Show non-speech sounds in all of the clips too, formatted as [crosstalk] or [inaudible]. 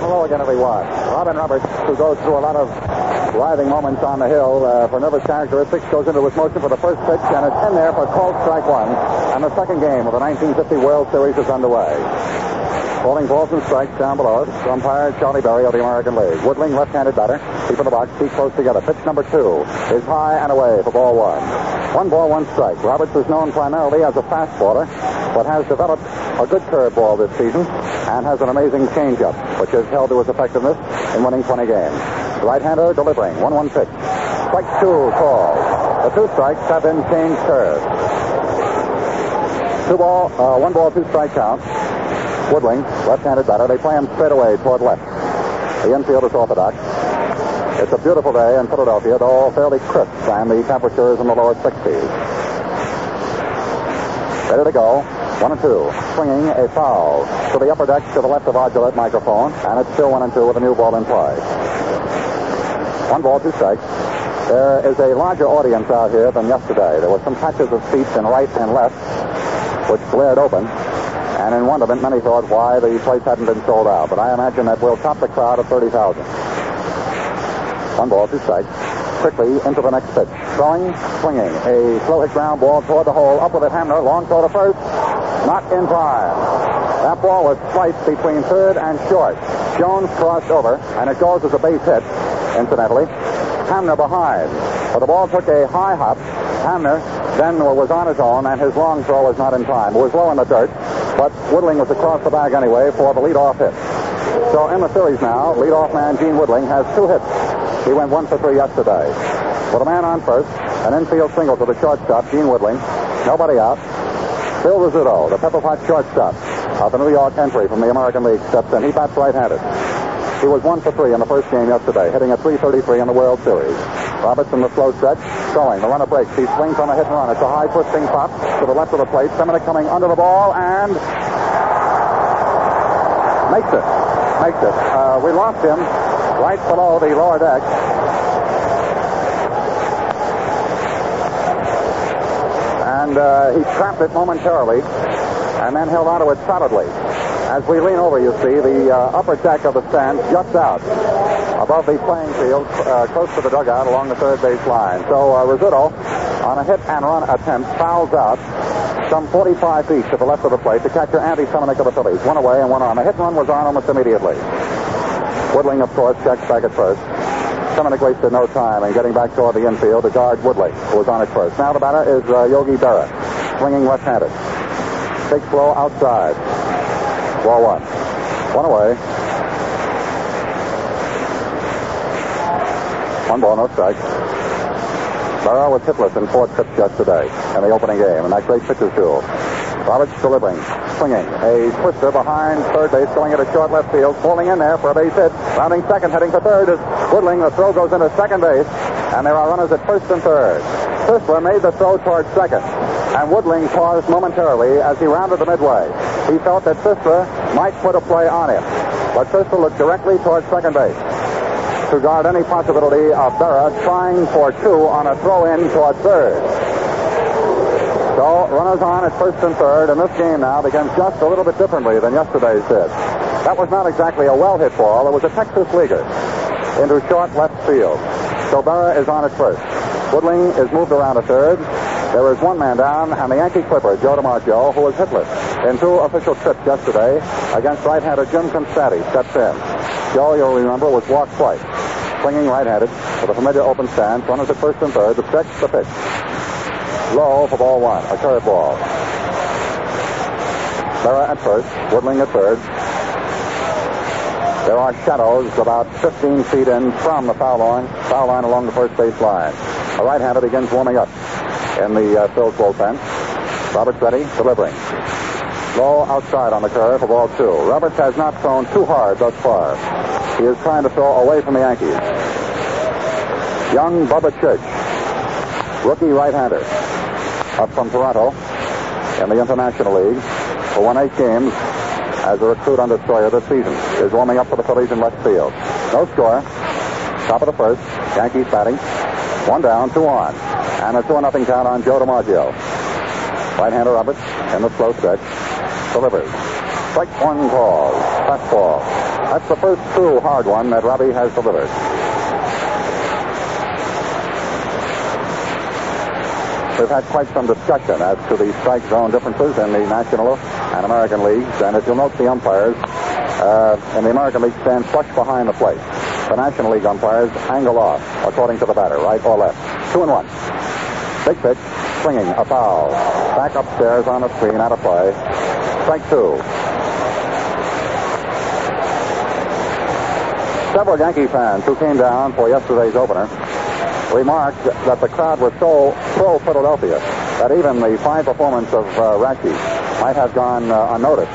hello again, everyone. Robin Roberts, who goes through a lot of writhing moments on the hill uh, for nervous characteristics, goes into his motion for the first pitch, and it's in there for called strike one. And the second game of the 1950 World Series is underway. Calling balls and strikes down below us. Umpire Charlie Berry of the American League. Woodling, left-handed batter. Keep in the box, feet close together. Pitch number two is high and away for ball one. One ball, one strike. Roberts is known primarily as a fast baller, but has developed a good curveball this season and has an amazing changeup, which has held to his effectiveness in winning 20 games. Right-hander delivering. 1-1 pitch. Strike two called. The two strikes have been changed curves. Two ball, uh, one ball, two strike count. Woodling, left-handed batter. They play him straight away toward left. The infield is orthodox. It's a beautiful day in Philadelphia, though fairly crisp, and the temperature is in the lower 60s. Ready to go. One and two. Swinging a foul to the upper deck to the left of our Gillette microphone, and it's still one and two with a new ball in play. One ball, two strikes. There is a larger audience out here than yesterday. There were some patches of seats in right and left, which glared open. And in wonderment, many thought why the place hadn't been sold out. But I imagine that we'll top the crowd of 30,000. One ball, two strikes. Quickly into the next pitch. Throwing, swinging. A slow hit ground ball toward the hole. Up with it, Hamner. Long throw to first. Not in time. That ball was sliced between third and short. Jones crossed over, and it goes as a base hit, incidentally. Hamner behind. But the ball took a high hop. Hamner then was on his own, and his long throw was not in time. It was low in the dirt, but Woodling was across the bag anyway for the leadoff hit. So in the series now, leadoff man Gene Woodling has two hits. He went one for three yesterday. With a man on first, an infield single to the shortstop, Gene Woodling. Nobody out. Phil Rizzuto, the pepper pot shortstop of the New York entry from the American League, steps in. He bats right-handed. He was one for three in the first game yesterday, hitting a 333 in the World Series. Roberts in the slow stretch, throwing. The runner breaks. He swings on a hit and run. It's a high twisting pop to the left of the plate. Seminick coming under the ball and makes it. Makes it. Uh, we lost him right below the lower deck. And uh, he trapped it momentarily and then held onto it solidly. As we lean over, you see, the uh, upper deck of the stand juts out above the playing field, uh, close to the dugout along the third base line. So uh, Rizzuto, on a hit and run attempt, fouls out some 45 feet to the left of the plate to catcher Andy Seminick of the Phillies. One away and one on. The hit and run was on almost immediately. Woodling, of course, checks back at first. Seminick wasted no time and getting back toward the infield to guard Woodling, who was on it first. Now the batter is uh, Yogi Berra, swinging left-handed. Big flow outside. Ball one. One away. One ball, no strike. Berra was hitless in four trips yesterday in the opening game, and that great pitcher's duel. Roberts delivering, swinging. A twister behind third base, going into short left field, falling in there for a base hit. Rounding second, heading for third is Woodling. The throw goes into second base, and there are runners at first and third. Sisler made the throw towards second, and Woodling paused momentarily as he rounded the midway. He felt that Sisler might put a play on him, but Sisler looked directly towards second base to guard any possibility of Berra trying for two on a throw-in toward third. So runners on at first and third, and this game now begins just a little bit differently than yesterday's did. That was not exactly a well-hit ball. It was a Texas leaguer into short left field. Berra is on at first. Woodling is moved around to third. There is one man down, and the Yankee Clipper, Joe DiMaggio, who was hitless in two official trips yesterday against right-hander Jim Konstanty, steps in. Joe, you'll remember, was walked twice. Swinging right-handed with a familiar open stance. Runners at first and third. The stretch, the pitch. Low for ball one, a curve ball. Berra at first, Woodling at third. There are shadows about 15 feet in from the foul line, foul line along the first base line. A right-hander begins warming up in the uh, Phil's bullpen. Roberts ready, delivering. Low outside on the curve for ball two. Roberts has not thrown too hard thus far. He is trying to throw away from the Yankees. Young Bubba Church, rookie right-hander, up from Toronto in the International League, who won eight games as a recruit under Sawyer this season, is warming up for the Phillies in left field. No score. Top of the first. Yankees batting. One down, two on. And a 2 nothing count on Joe DiMaggio. Right-hander Roberts in the slow stretch. Delivers. Strike one call. Fastball. That's the first true hard one that Robbie has delivered. We've had quite some discussion as to the strike zone differences in the National and American leagues, and if you'll note the umpires uh, in the American League stand flush behind the plate. The National League umpires angle off according to the batter, right or left. Two and one. Big pitch, swinging, a foul. Back upstairs on the screen, out of play. Strike two. Several Yankee fans who came down for yesterday's opener remarked that the crowd was so pro Philadelphia that even the fine performance of uh, might have gone uh, unnoticed,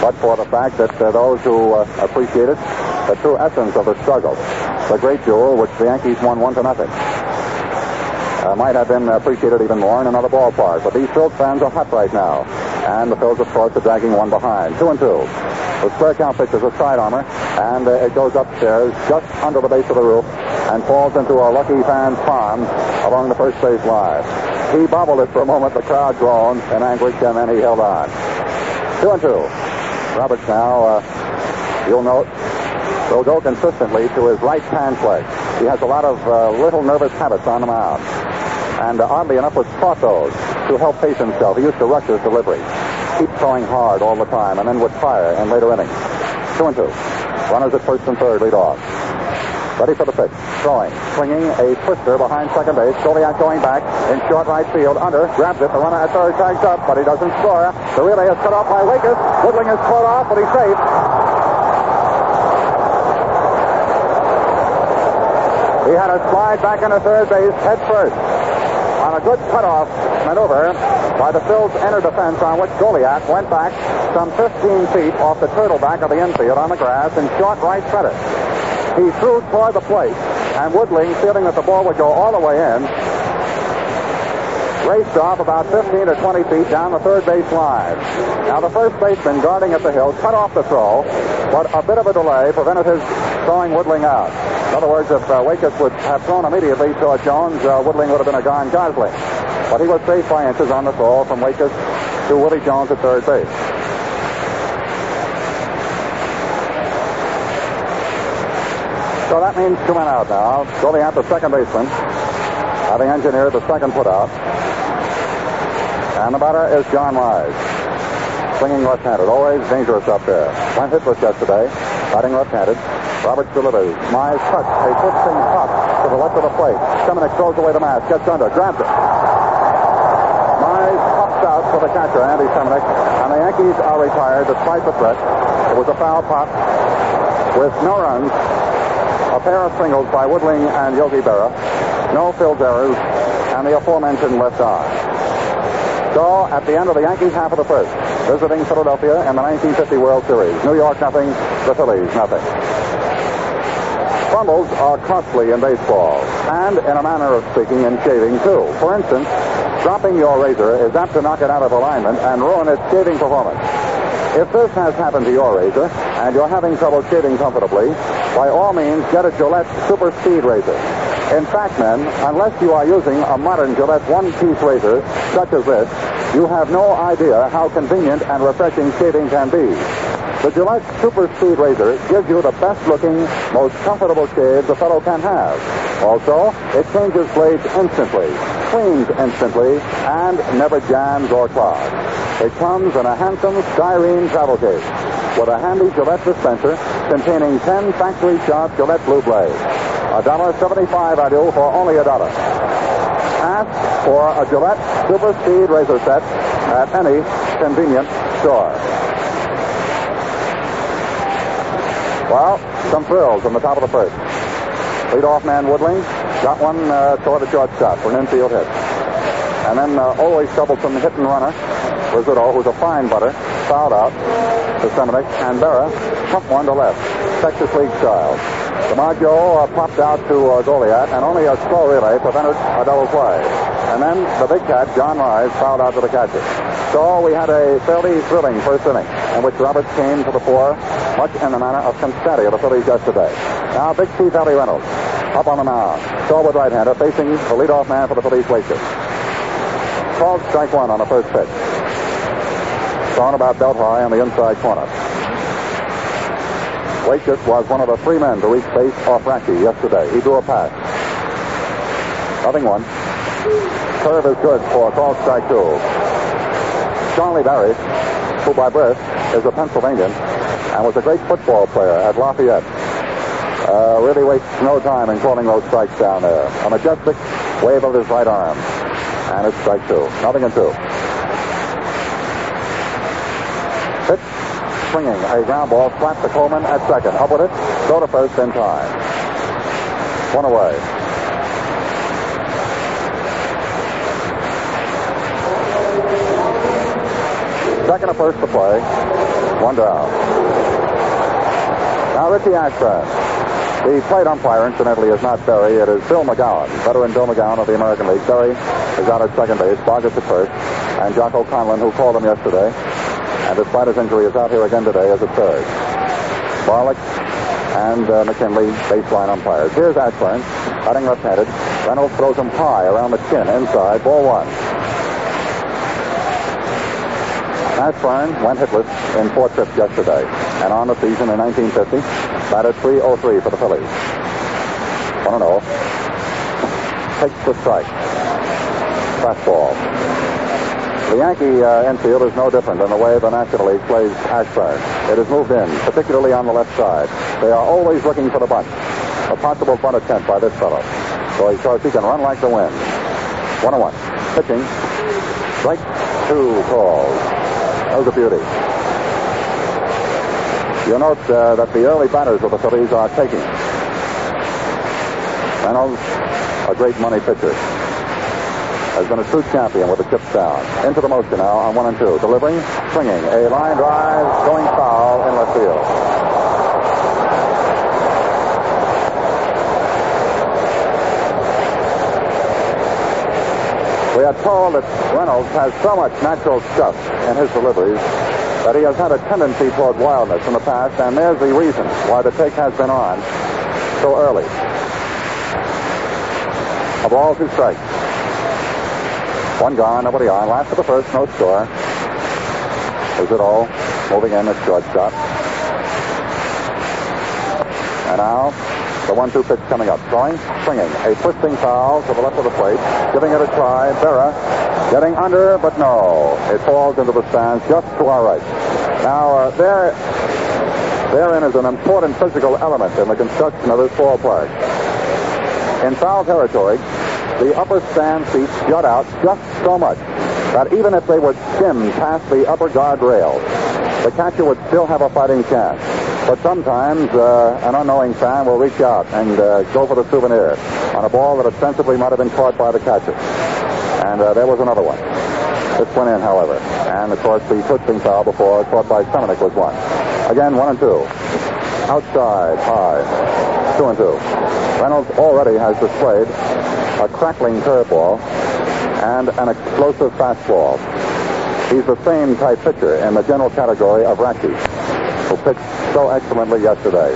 but for the fact that uh, those who uh, appreciated the true essence of the struggle, the great duel which the Yankees won one to nothing, uh, might have been appreciated even more in another ballpark. But these Phillies fans are hot right now, and the Phillies, of course, are dragging one behind, two and two. The square count pitch is a side armor, and uh, it goes upstairs just under the base of the roof and falls into a lucky fan's pond along the first base line. He bobbled it for a moment. The crowd groaned in anguish, and then he held on. Two and two. Roberts now, uh, you'll note, will go consistently to his right hand leg. He has a lot of uh, little nervous habits on the mound. And uh, oddly enough, was taught those to help pace himself. He used to rush his delivery, keep throwing hard all the time, and then would fire in later innings. Two and two. Runners at first and third lead off. Ready for the pitch. Throwing. Swinging a twister behind second base. Goliat going back in short right field. Under. Grabs it. The runner at third tags up, but he doesn't score. The relay is cut off by Waitkus. Woodling is caught off, but he's safe. He had a slide back into third base head first on a good cutoff maneuver by the Phil's inner defense on which Goliat went back some 15 feet off the turtle back of the infield on the grass and short right center. He threw toward the plate, and Woodling, feeling that the ball would go all the way in, raced off about 15 or 20 feet down the third base line. Now, the first baseman guarding at the hill cut off the throw, but a bit of a delay prevented his throwing Woodling out. In other words, if uh, Waitkus would have thrown immediately toward Jones, uh, Woodling would have been a gone Gosling. But he was safe by inches on the throw from Waitkus to Willie Jones at third base. So that means two men out now. Goliat, the second baseman, having engineered the second put out. And the batter is John Mize. Swinging left-handed, always dangerous up there. Went hitless yesterday, batting left-handed. Robert delivers. Mize cuts a twisting pop to the left of the plate. Seminick throws away the mask, gets under, grabs it. Catcher, Andy Seminick, and the Yankees are retired despite the threat. It was a foul pop with no runs a pair of singles by Woodling and Yogi Berra. No Phil's errors, and the aforementioned left arm. So, at the end of the Yankees half of the first, visiting Philadelphia in the 1950 World Series. New York nothing, the Phillies nothing. Fumbles are costly in baseball, and in a manner of speaking, in shaving too. For instance, dropping your razor is apt to knock it out of alignment and ruin its shaving performance. If this has happened to your razor, and you're having trouble shaving comfortably, by all means get a Gillette Super Speed Razor. In fact, men, unless you are using a modern Gillette one-piece razor, such as this, you have no idea how convenient and refreshing shaving can be. The Gillette Super Speed Razor gives you the best-looking, most comfortable shave the fellow can have. Also, it changes blades instantly, cleans instantly, and never jams or clogs. It comes in a handsome styrene travel case with a handy Gillette dispenser containing 10 factory-sharp Gillette blue blades. A dollar seventy-five I do for only a dollar. Ask for a Gillette Super Speed razor set at any convenient store. Well, some thrills on the top of the first. Leadoff man Woodling got one uh, toward the shortstop for an infield hit. And then uh, always troublesome hit and runner, Rizzuto, who's a fine butter, fouled out to Seminick, and Berra tough one to left, Texas League style. DiMaggio uh, popped out to uh, Goliat, and only a slow relay prevented a double play. And then the big cat, John Mize, fouled out to the catcher. So we had a fairly thrilling first inning in which Roberts came to the fore, much in the manner of Konstanty of the Phillies yesterday. Now Big Chief Ellie Reynolds up on the mound. Stalwart right-hander facing the leadoff man for the Phillies Waitkus. Called strike one on the first pitch. Thrown about belt high on the inside corner. Waitkus was one of the three men to reach base off Raschi yesterday. He drew a pass. Nothing one. Curve is good for call strike two. Charlie Berry, who by birth is a Pennsylvanian and was a great football player at Lafayette, uh, really wastes no time in calling those strikes down there. A majestic wave of his right arm. And it's strike two. Nothing in two. Pitch, swinging. A ground ball flat to Coleman at second. Up with it. Go to first in time. One away. Second to first to play. One down. Now Richie Ashburn. The plate umpire, incidentally, is not Berry. It is Bill McGowan, veteran Bill McGowan of the American League. Berry is out at second base, Boggess at first, and Jocko Conlan, who called him yesterday, and despite his injury, is out here again today as a third. Barlick and uh, McKinley, baseline umpires. Here's Ashburn, cutting left-handed. Reynolds throws him high around the chin, inside, ball one. Ashburn went hitless in four trips yesterday, and on the season in 1950, batted 303 for the Phillies. 1 0. Takes the strike. Fastball. The Yankee uh, infield is no different than the way the National League plays Ashburn. It is moved in, particularly on the left side. They are always looking for the bunt. A possible bunt attempt by this fellow. So he shows he can run like the wind. 1 1. Pitching. Strike two calls. That was a beauty. You'll note uh, that the early batters of the Phillies are taking. Reynolds, a great money pitcher, has been a true champion with the chips down. Into the motion now on one and two. Delivering, swinging. A line drive going foul in left field. We are told that Reynolds has so much natural stuff in his deliveries that he has had a tendency toward wildness in the past, and there's the reason why the take has been on so early. A ball, two strikes. One gone, nobody on. Last of the first, no score. Is it all? Moving in at shortstop. And now, the one-two pitch coming up. Throwing, swinging. A twisting foul to the left of the plate. Giving it a try. Berra getting under, but no. It falls into the stands just to our right. Now, uh, there, therein is an important physical element in the construction of this ballpark. In foul territory, the upper stand seats jut out just so much that even if they would skim past the upper guard rail, the catcher would still have a fighting chance. But sometimes uh, an unknowing fan will reach out and uh, go for the souvenir on a ball that ostensibly might have been caught by the catcher. And uh, there was another one. This went in, however. And, of course, the twisting foul before caught by Seminick was one. Again, one and two. Outside, high. Two and two. Reynolds already has displayed a crackling curveball and an explosive fastball. He's the same type pitcher in the general category of Raschi, who pitched so excellently yesterday.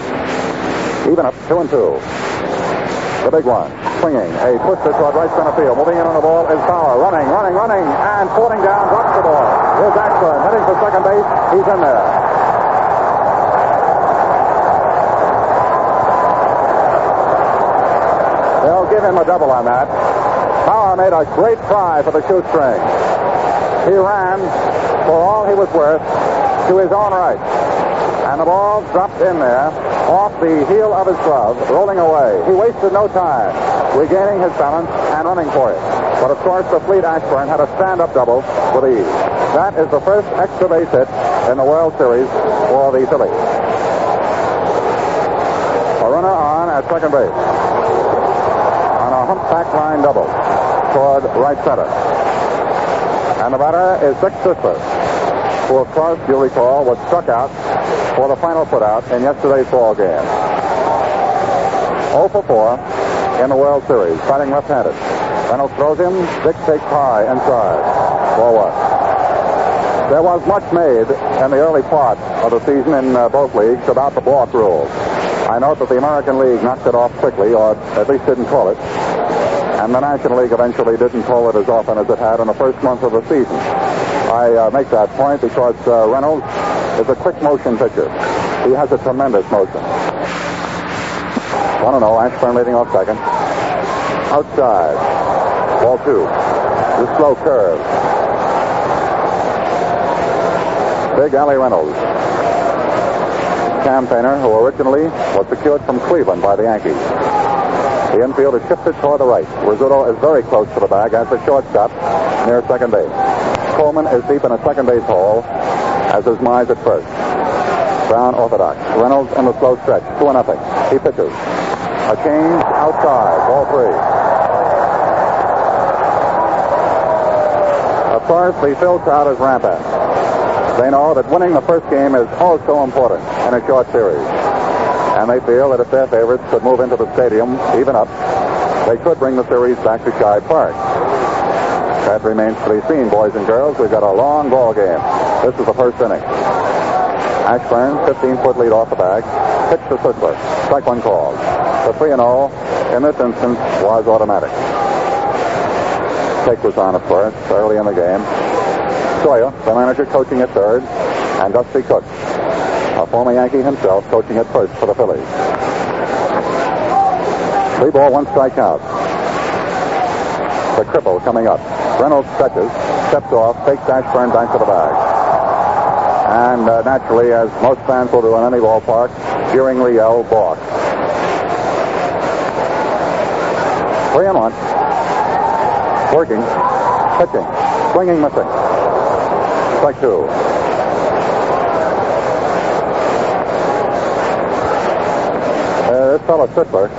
Even up two and two. The big one, swinging, a twister toward right center field. Moving in on the ball is Bauer, running, running, running, and falling down, drops the ball. Here's Ashburn heading for second base. He's in there. They'll give him a double on that. Bauer made a great try for the shoestring. He ran for all he was worth to his own right. And the ball dropped in there off the heel of his glove, rolling away. He wasted no time regaining his balance and running for it. But of course, the fleet Ashburn had a stand-up double with ease. That is the first extra base hit in the World Series for the Phillies. A runner on at second base on a humpback line double toward right center. And the batter is Dick Sisler, who, of course, you'll recall, was struck out for the final putout in yesterday's ball game. 0 for 4 in the World Series, batting left-handed. Reynolds throws him. Dick takes high inside. Ball one. There was much made in the early part of the season in uh, both leagues about the balk rule. I note that the American League knocked it off quickly, or at least didn't call it. And the National League eventually didn't call it as often as it had in the first month of the season. I uh, make that point because uh, Reynolds is a quick motion pitcher. He has a tremendous motion. 1 0. Ashburn leading off second. Outside. Ball two. The slow curve. Big Allie Reynolds. Campaigner, who originally was secured from Cleveland by the Yankees. The infield is shifted toward the right. Rizzuto is very close to the bag as the shortstop near second base. Coleman is deep in a second base hole, as is Mize at first. Brown orthodox. Reynolds in the slow stretch. 2 nothing. He pitches. A change outside. Ball three. Of course, the Phil crowd is rampant. They know that winning the first game is also important in a short series. And they feel that if their favorites could move into the stadium, even up, they could bring the series back to Shibe Park. That remains to be seen, boys and girls. We've got a long ball game. This is the first inning. Ashburn, 15-foot lead off the bag. Pitch to Sisler. Strike one called. The 3-0 in this instance was automatic. Take was on, of course, early in the game. Sawyer, the manager, coaching at third, and Dusty Cooke, a former Yankee himself, coaching at first for the Phillies. Three ball, one strike out. The cripple coming up. Reynolds stretches, steps off, takes Ashburn back to the bag. And uh, naturally, as most fans will do in any ballpark, jeeringly yell, balk. Three and one. Working. Pitching. Swinging, missing. Strike two. Uh, this fellow Sisler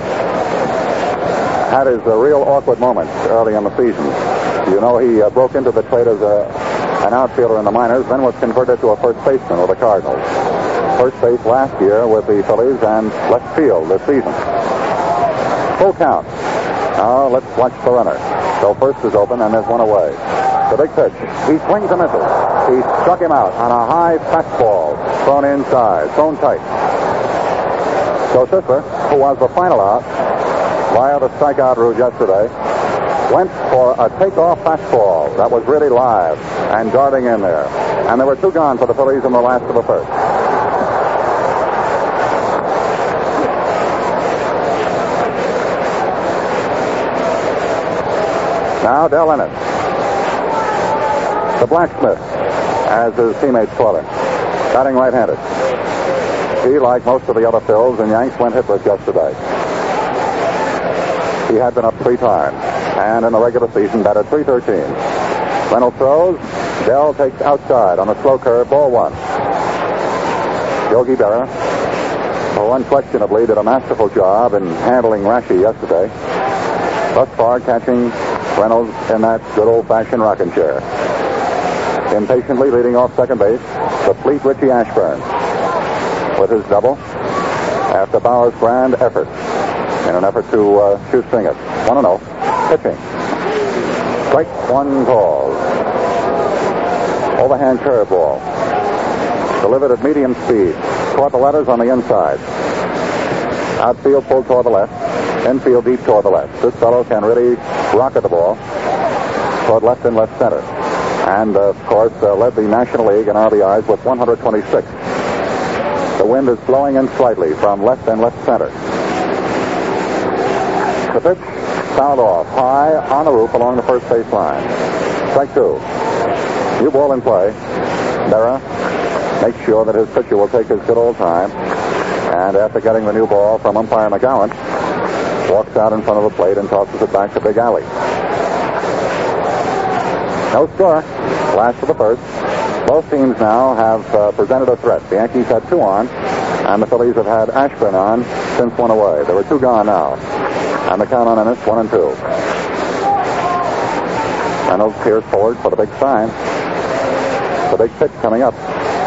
had his uh, real awkward moment early in the season. You know, he uh, broke into the trade as a, an outfielder in the minors, then was converted to a first baseman with the Cardinals. First base last year with the Phillies and left field this season. Full count. Now let's watch the runner. So first is open and there's one away. The big pitch. He swings and misses. He struck him out on a high fastball thrown inside, thrown tight. So Sisler, who was the final out via the strikeout rule yesterday, went for a takeoff fastball that was really live and darting in there. And there were two gone for the Phillies in the last of the first. Now Del Ennis. The blacksmith, as his teammates call him. Batting right-handed. He, like most of the other Phils and Yanks, went hitless yesterday. He had been up three times, and in the regular season batted 313. Reynolds throws. Del takes outside on a slow curve, ball one. Yogi Berra, who unquestionably did a masterful job in handling Raschi yesterday, thus far catching Reynolds in that good old-fashioned rocking chair. Impatiently leading off second base, the fleet Richie Ashburn with his double after Bauer's grand effort in an effort to uh, shoot singers. 1 0. Pitching. One call. Overhand curveball. Delivered at medium speed. Caught the letters on the inside. Outfield pulled toward the left. Infield deep toward the left. This fellow can really rocket the ball toward left and left center. And, uh, of course, uh, led the National League in RBIs with 126. The wind is blowing in slightly from left and left center. The pitch fouled off high on the roof along the first base line. Strike two. New ball in play. Berra makes sure that his pitcher will take his good old time. And after getting the new ball from umpire McGowan, walks out in front of the plate and tosses it back to Big Allie. No score. Last of the first. Both teams now have uh, presented a threat. The Yankees had two on, and the Phillies have had Ashburn on since one away. There were two gone now. And the count on Ennis, one and two. Reynolds peers forward for the big sign. The big pitch coming up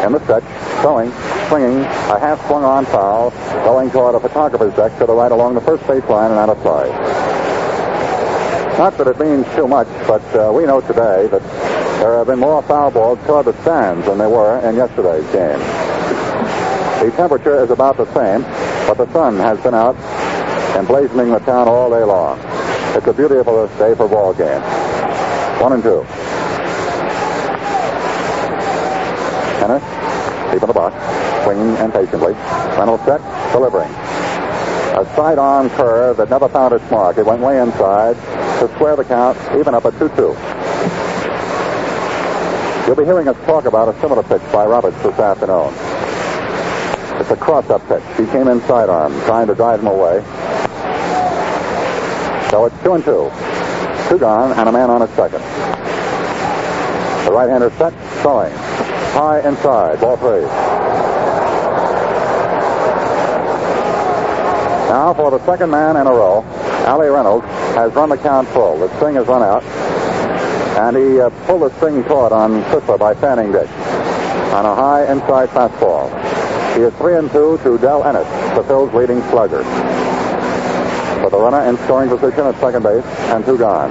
in the stretch, throwing, swinging, a half swung on foul, going toward a photographer's deck to the right along the first base line and out of play. Not that it means too much, but uh, we know today that there have been more foul balls toward the stands than there were in yesterday's game. The temperature is about the same, but the sun has been out emblazoning the town all day long. It's a beautiful day for ball games. One and two. Ennis, deep in the box, swinging impatiently. Reynolds set, delivering. A sidearm curve that never found its mark. It went way inside to square the count, even up at 2-2. You'll be hearing us talk about a similar pitch by Roberts this afternoon. It's a cross-up pitch. He came in sidearm, trying to drive him away. So it's two and two. Two gone, and a man on at second. The right-hander set, throwing. High inside, ball three. Now for the second man in a row, Allie Reynolds has run the count full. The string has run out, and he uh, pulled the string taut on Sisler by fanning Dick on a high inside fastball. He is three and two to Del Ennis, the Phil's leading slugger. For the runner in scoring position at second base, and two gone.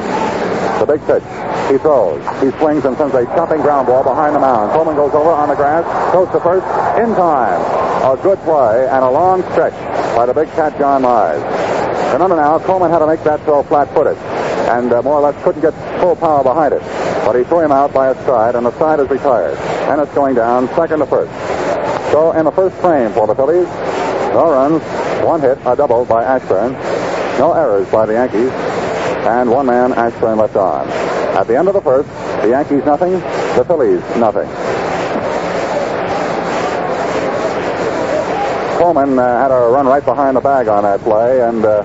The big pitch. He throws. He swings and sends a chopping ground ball behind the mound. Coleman goes over on the grass, throws to first, in time. A good play and a long stretch by the big cat John Mize. Remember now, Coleman had to make that throw flat-footed, and uh, more or less couldn't get full power behind it. But he threw him out by a stride, and the side is retired. And it's going down second to first. So in the first frame for the Phillies, no runs, one hit, a double by Ashburn, no errors by the Yankees, and one man Ashburn left on. At the end of the first, the Yankees nothing, the Phillies nothing. Coleman uh, had a run right behind the bag on that play, and uh,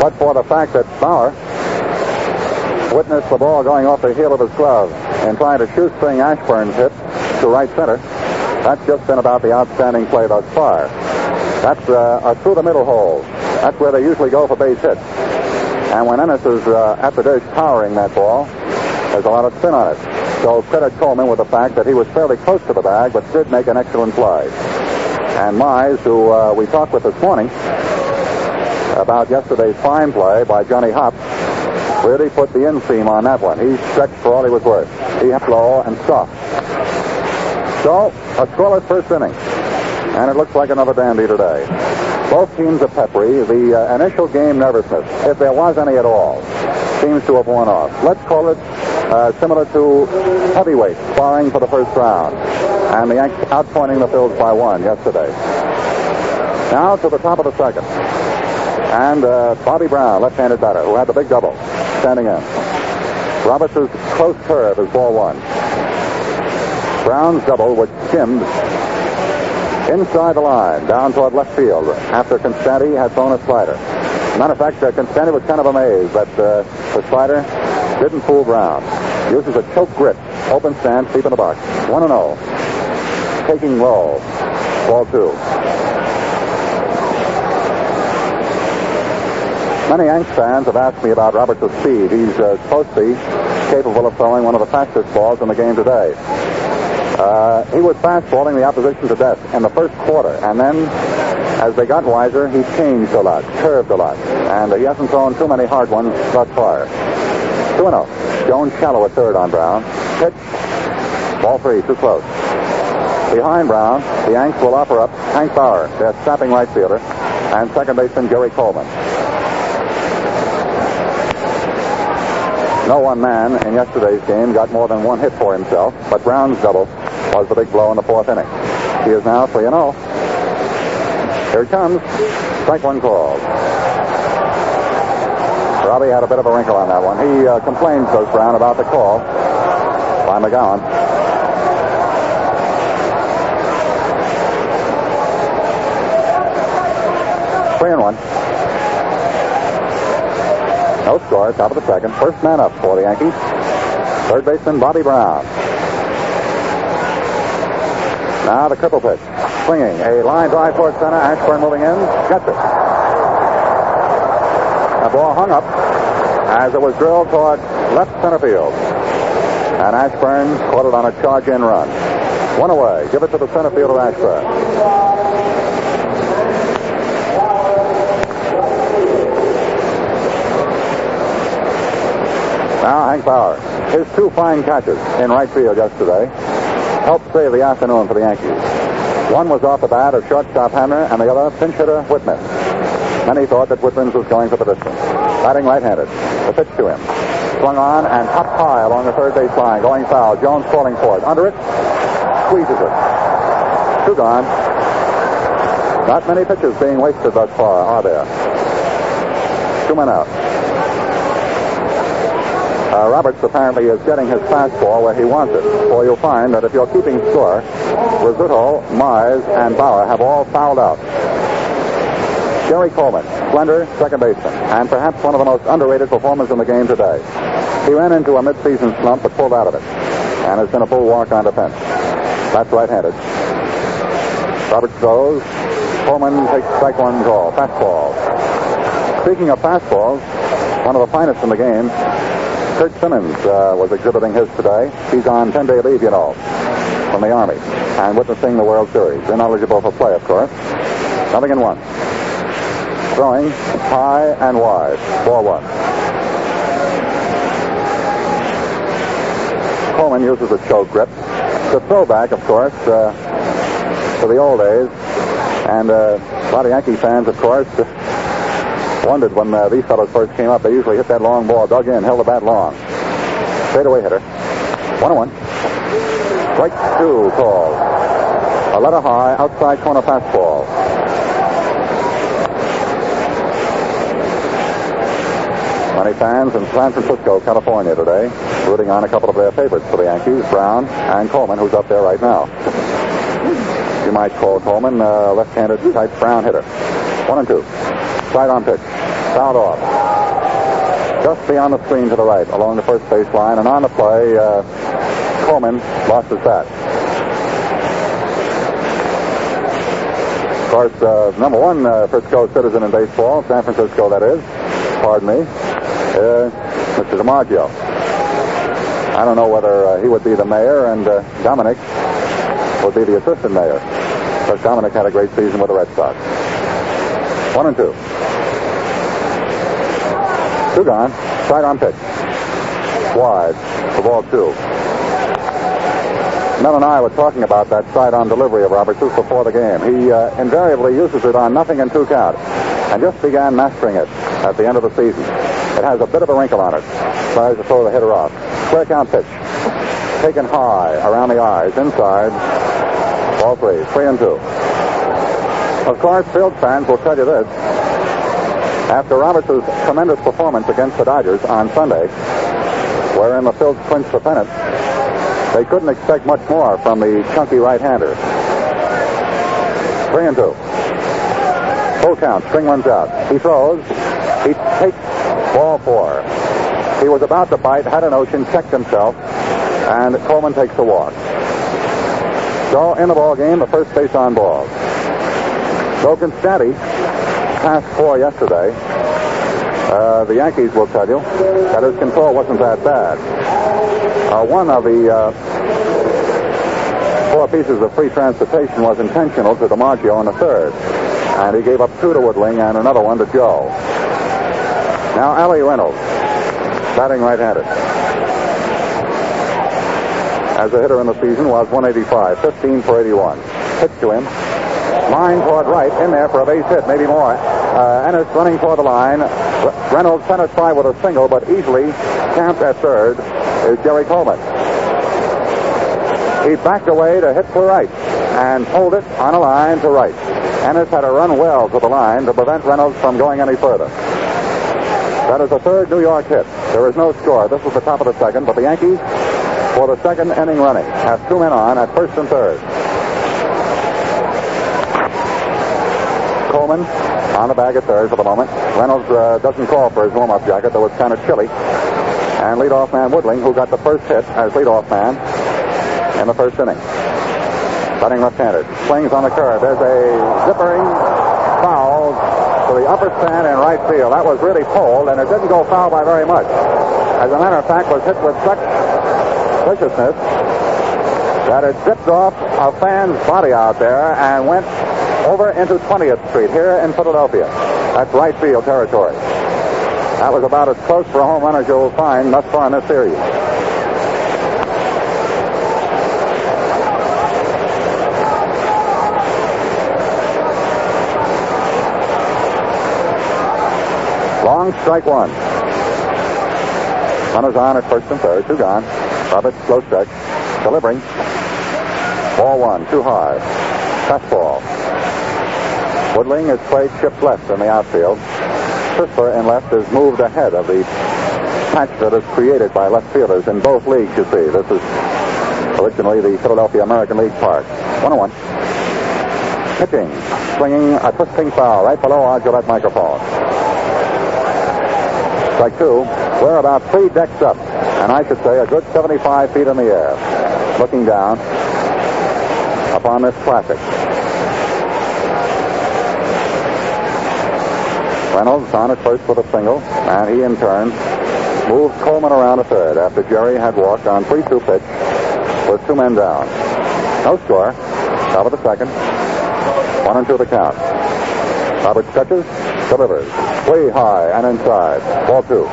but for the fact that Bauer witnessed the ball going off the heel of his glove and trying to shoestring Ashburn's hit to right center, that's just been about the outstanding play thus far. That's uh, a through the middle hole. That's where they usually go for base hits. And when Ennis is uh, at the dish powering that ball, there's a lot of spin on it. So credit Coleman with the fact that he was fairly close to the bag, but did make an excellent play. And Mize, who uh, we talked with this morning about yesterday's fine play by Johnny Hopp, really put the inseam on that one. He stretched for all he was worth. He had low and soft. So, a scoreless first inning. And it looks like another dandy today. Both teams are peppery. The uh, initial game nervousness, if there was any at all, seems to have worn off. Let's call it uh, similar to heavyweight sparring for the first round. And the Yankees outpointing the Phils by one yesterday. Now to the top of the second. And uh, Bobby Brown, left-handed batter, who had the big double, standing in. Roberts' close curve is ball one. Brown's double was skimmed inside the line, down toward left field, after Konstanty had thrown a slider. Matter of fact, uh, Konstanty was kind of amazed that uh, the slider didn't fool Brown. Uses a choke grip, open stance, deep in the box. 1 0. Taking low. Ball two. Many Yanks fans have asked me about Roberts' speed. He's uh, supposed to be capable of throwing one of the fastest balls in the game today. Uh, he was fastballing the opposition to death in the first quarter, and then as they got wiser, he changed a lot, curved a lot, and he hasn't thrown too many hard ones thus far. 2 0. Jones shallow at third on Brown. Pitch. Ball three, too close. Behind Brown, the Yanks will offer up Hank Bauer, their snapping right fielder, and second baseman Jerry Coleman. No one man in yesterday's game got more than one hit for himself, but Brown's double was the big blow in the fourth inning. He is now 3 0. Here it comes. Strike one called. Robbie had a bit of a wrinkle on that one. He uh, complained, goes Brown, about the call by McGowan. Three and one. No score, top of the second. First man up for the Yankees. Third baseman Bobby Brown. Now the triple pitch. Swinging. A line drive towards center. Ashburn moving in. Gets it. The ball hung up as it was drilled toward left center field. And Ashburn caught it on a charge in run. One away. Give it to the center fielder, Ashburn. Now Hank Bauer. His two fine catches in right field yesterday helped save the afternoon for the Yankees. One was off the bat of shortstop Hamner, and the other pinch hitter Whitman. Many thought that Whitman was going for the distance. Batting right-handed. The pitch to him. Swung on and up high along the third base line, going foul. Jones calling for it. Under it, squeezes it. Two gone. Not many pitches being wasted thus far, are there? Two men out. Uh, Roberts apparently is getting his fastball where he wants it. For you'll find that if you're keeping score, Rizzuto, Mize, and Bauer have all fouled out. Jerry Coleman, slender second baseman, and perhaps one of the most underrated performers in the game today. He ran into a midseason slump but pulled out of it, and has been a full walk on defense. That's right-handed. Roberts throws. Coleman takes strike one call, fastball. Speaking of fastballs, one of the finest in the game, Curt Simmons uh, was exhibiting his today. He's on 10-day leave, you know, from the Army, and witnessing the World Series. Ineligible for play, of course. Nothing in one. Throwing high and wide. Ball one. Coleman uses a choke grip. The throwback, of course, uh, to the old days. And uh, a lot of Yankee fans, of course, wondered when uh, these fellows first came up. They usually hit that long ball, dug in, held the bat long. Straight away hitter. One on one. Strike two called. A letter high, outside corner fastball. Many fans in San Francisco, California today, rooting on a couple of their favorites for the Yankees, Brown and Coleman, who's up there right now. You might call Coleman a left-handed type Brown hitter. One and two. Side on pitch. Fouled off. Just beyond the screen to the right, along the first base line, and on the play, uh, Coleman lost his bat. Of course, uh, number one uh, Frisco citizen in baseball, San Francisco, that is, pardon me, uh, Mr. DiMaggio. I don't know whether uh, he would be the mayor and uh, Dominic would be the assistant mayor. Because Dominic had a great season with the Red Sox. One and two. Two gone. Side on pitch. Wide. For ball two. Mel and I were talking about that side-on delivery of Roberts just before the game. He uh, invariably uses it on nothing and two count, and just began mastering it at the end of the season. It has a bit of a wrinkle on it. Tries to throw the hitter off. Square count pitch. Taken high around the eyes, inside. Ball three. Three and two. Of course, Field fans will tell you this. After Roberts' tremendous performance against the Dodgers on Sunday, wherein the Phils clinched the pennant, they couldn't expect much more from the chunky right-hander. Three and two. Full count. String runs out. He throws. He takes ball four. He was about to bite, had a notion, checked himself, and Coleman takes the walk. So in the ball game, the first base on ball. So Konstanty passed four yesterday. Uh, the Yankees will tell you that his control wasn't that bad. Uh, one of the uh, four pieces of free transportation was intentional to DiMaggio on the third. And he gave up two to Woodling and another one to Joe. Now, Allie Reynolds, batting right-handed. As a hitter in the season was 185, 15 for 81. Pitch to him. Line toward right, in there for a base hit, maybe more. Uh, Ennis running for the line. Reynolds fly with a single, but easily camped at third is Jerry Coleman. He backed away to hit to right and pulled it on a line to right. Ennis had to run well to the line to prevent Reynolds from going any further. That is the third New York hit. There is no score. This was the top of the second, but the Yankees, for the second inning running, have two men on at first and third. Coleman on the bag at third for the moment. Reynolds uh, doesn't call for his warm-up jacket, though it's kind of chilly. And leadoff man Woodling, who got the first hit as leadoff man in the first inning. Batting left-handed. Swings on the curve. There's a zippering foul to the upper stand in right field. That was really pulled, and it didn't go foul by very much. As a matter of fact, was hit with such viciousness that it zipped off a fan's body out there and went over into 20th Street here in Philadelphia. That's right field territory. That was about as close for a home run as you'll find thus far in this series. Long strike one. Runners on at first and third, two gone. Roberts slow stretch, delivering. Ball one, too high. Fastball. Woodling has played shift left in the outfield. Crisper in left is moved ahead of the patch that is created by left fielders in both leagues, you see. This is originally the Philadelphia American League Park. 101. Pitching, swinging a twisting foul right below our Gillette microphone. Strike two. We're about three decks up, and I should say a good 75 feet in the air, looking down upon this classic. Reynolds on at first with a single, and he in turn moved Coleman around to third after Jerry had walked on 3-2 pitch with two men down. No score. Top of the second. One and two the count. Robert stretches, delivers. Way high and inside. Ball two.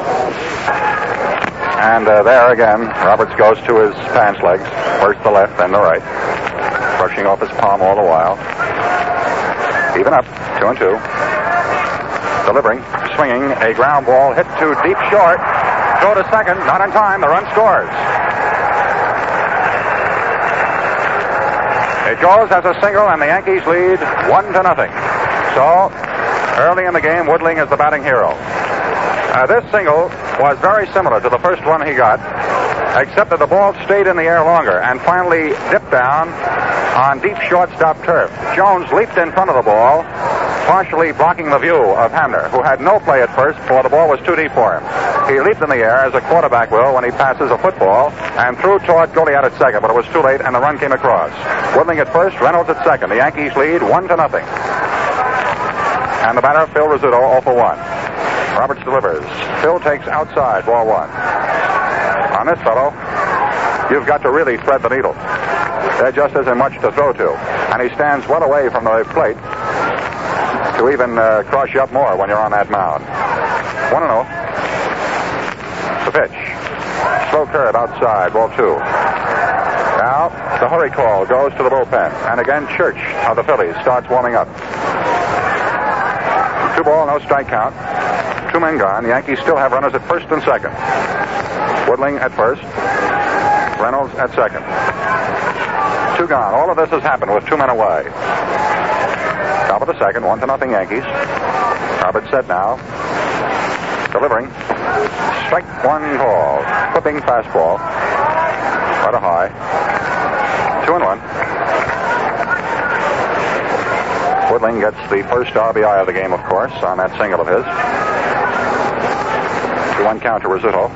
And uh, there again, Roberts goes to his pants legs. First the left, then the right. Brushing off his palm all the while. Even up. Two and two. Delivering, swinging, a ground ball hit to deep short. Throw to second, not in time. The run scores. It goes as a single, and the Yankees lead one to nothing. So, early in the game, Woodling is the batting hero. Uh, this single was very similar to the first one he got, except that the ball stayed in the air longer and finally dipped down on deep shortstop turf. Jones leaped in front of the ball, partially blocking the view of Hamner, who had no play at first, for the ball was too deep for him. He leaped in the air as a quarterback will when he passes a football and threw toward Goliat at second, but it was too late and the run came across. Woodling at first, Reynolds at second. The Yankees lead one to nothing. And the batter, Phil Rizzuto, 0 for 1. Roberts delivers. Phil takes outside, ball one. On this fellow, you've got to really thread the needle. There just isn't much to throw to. And he stands well away from the plate to even uh, cross you up more when you're on that mound. 1 0. The pitch. Slow curve outside, ball two. Now, the hurry call goes to the bullpen. And again, Church of the Phillies starts warming up. Two ball, no strike count. Two men gone. The Yankees still have runners at first and second. Woodling at first. Reynolds at second. Two gone. All of this has happened with two men away. Top of the second, one to nothing Yankees. Robert set now. Delivering. Strike one call. Clipping fastball. Quite a high. Two and one. Woodling gets the first RBI of the game, of course, on that single of his. 2 1 count to Rizzuto.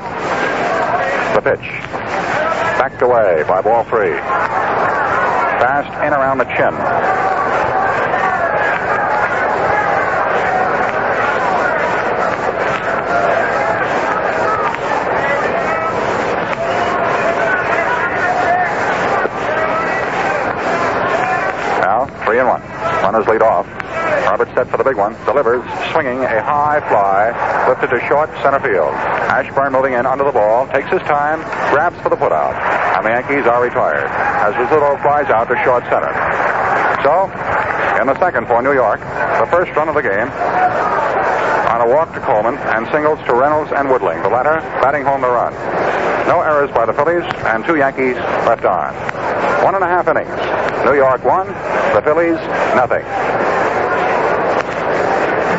The pitch. Backed away by ball three. Fast in around the chin. Now, three and one. Runners lead off. Robert set for big one. Delivers, swinging a high fly, lifted to short center field. Ashburn moving in under the ball, takes his time, grabs for the putout. And the Yankees are retired as Rizzuto flies out to short center. So, in the second for New York, the first run of the game on a walk to Coleman and singles to Reynolds and Woodling, the latter batting home the run. No errors by the Phillies and two Yankees left on. One and a half innings. New York one, the Phillies nothing.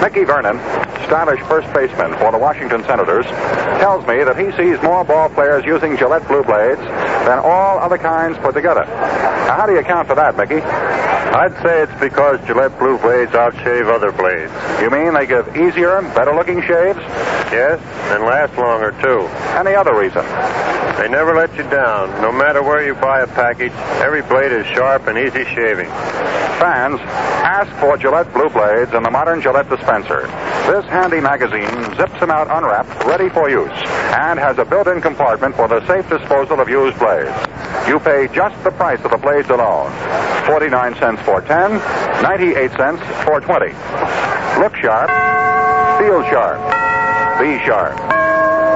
Mickey Vernon, stylish first baseman for the Washington Senators, tells me that he sees more ball players using Gillette Blue Blades than all other kinds put together. Now, how do you account for that, Mickey? I'd say it's because Gillette Blue Blades outshave other blades. You mean they give easier, better looking shaves? Yes, and last longer, too. Any other reason? They never let you down. No matter where you buy a package, every blade is sharp and easy shaving. Fans, ask for Gillette Blue Blades in the modern Gillette dispenser. This handy magazine zips them out unwrapped, ready for use, and has a built-in compartment for the safe disposal of used blades. You pay just the price of the blades alone. 49 cents for 10, 98 cents for 20. Look sharp, feel sharp, be sharp.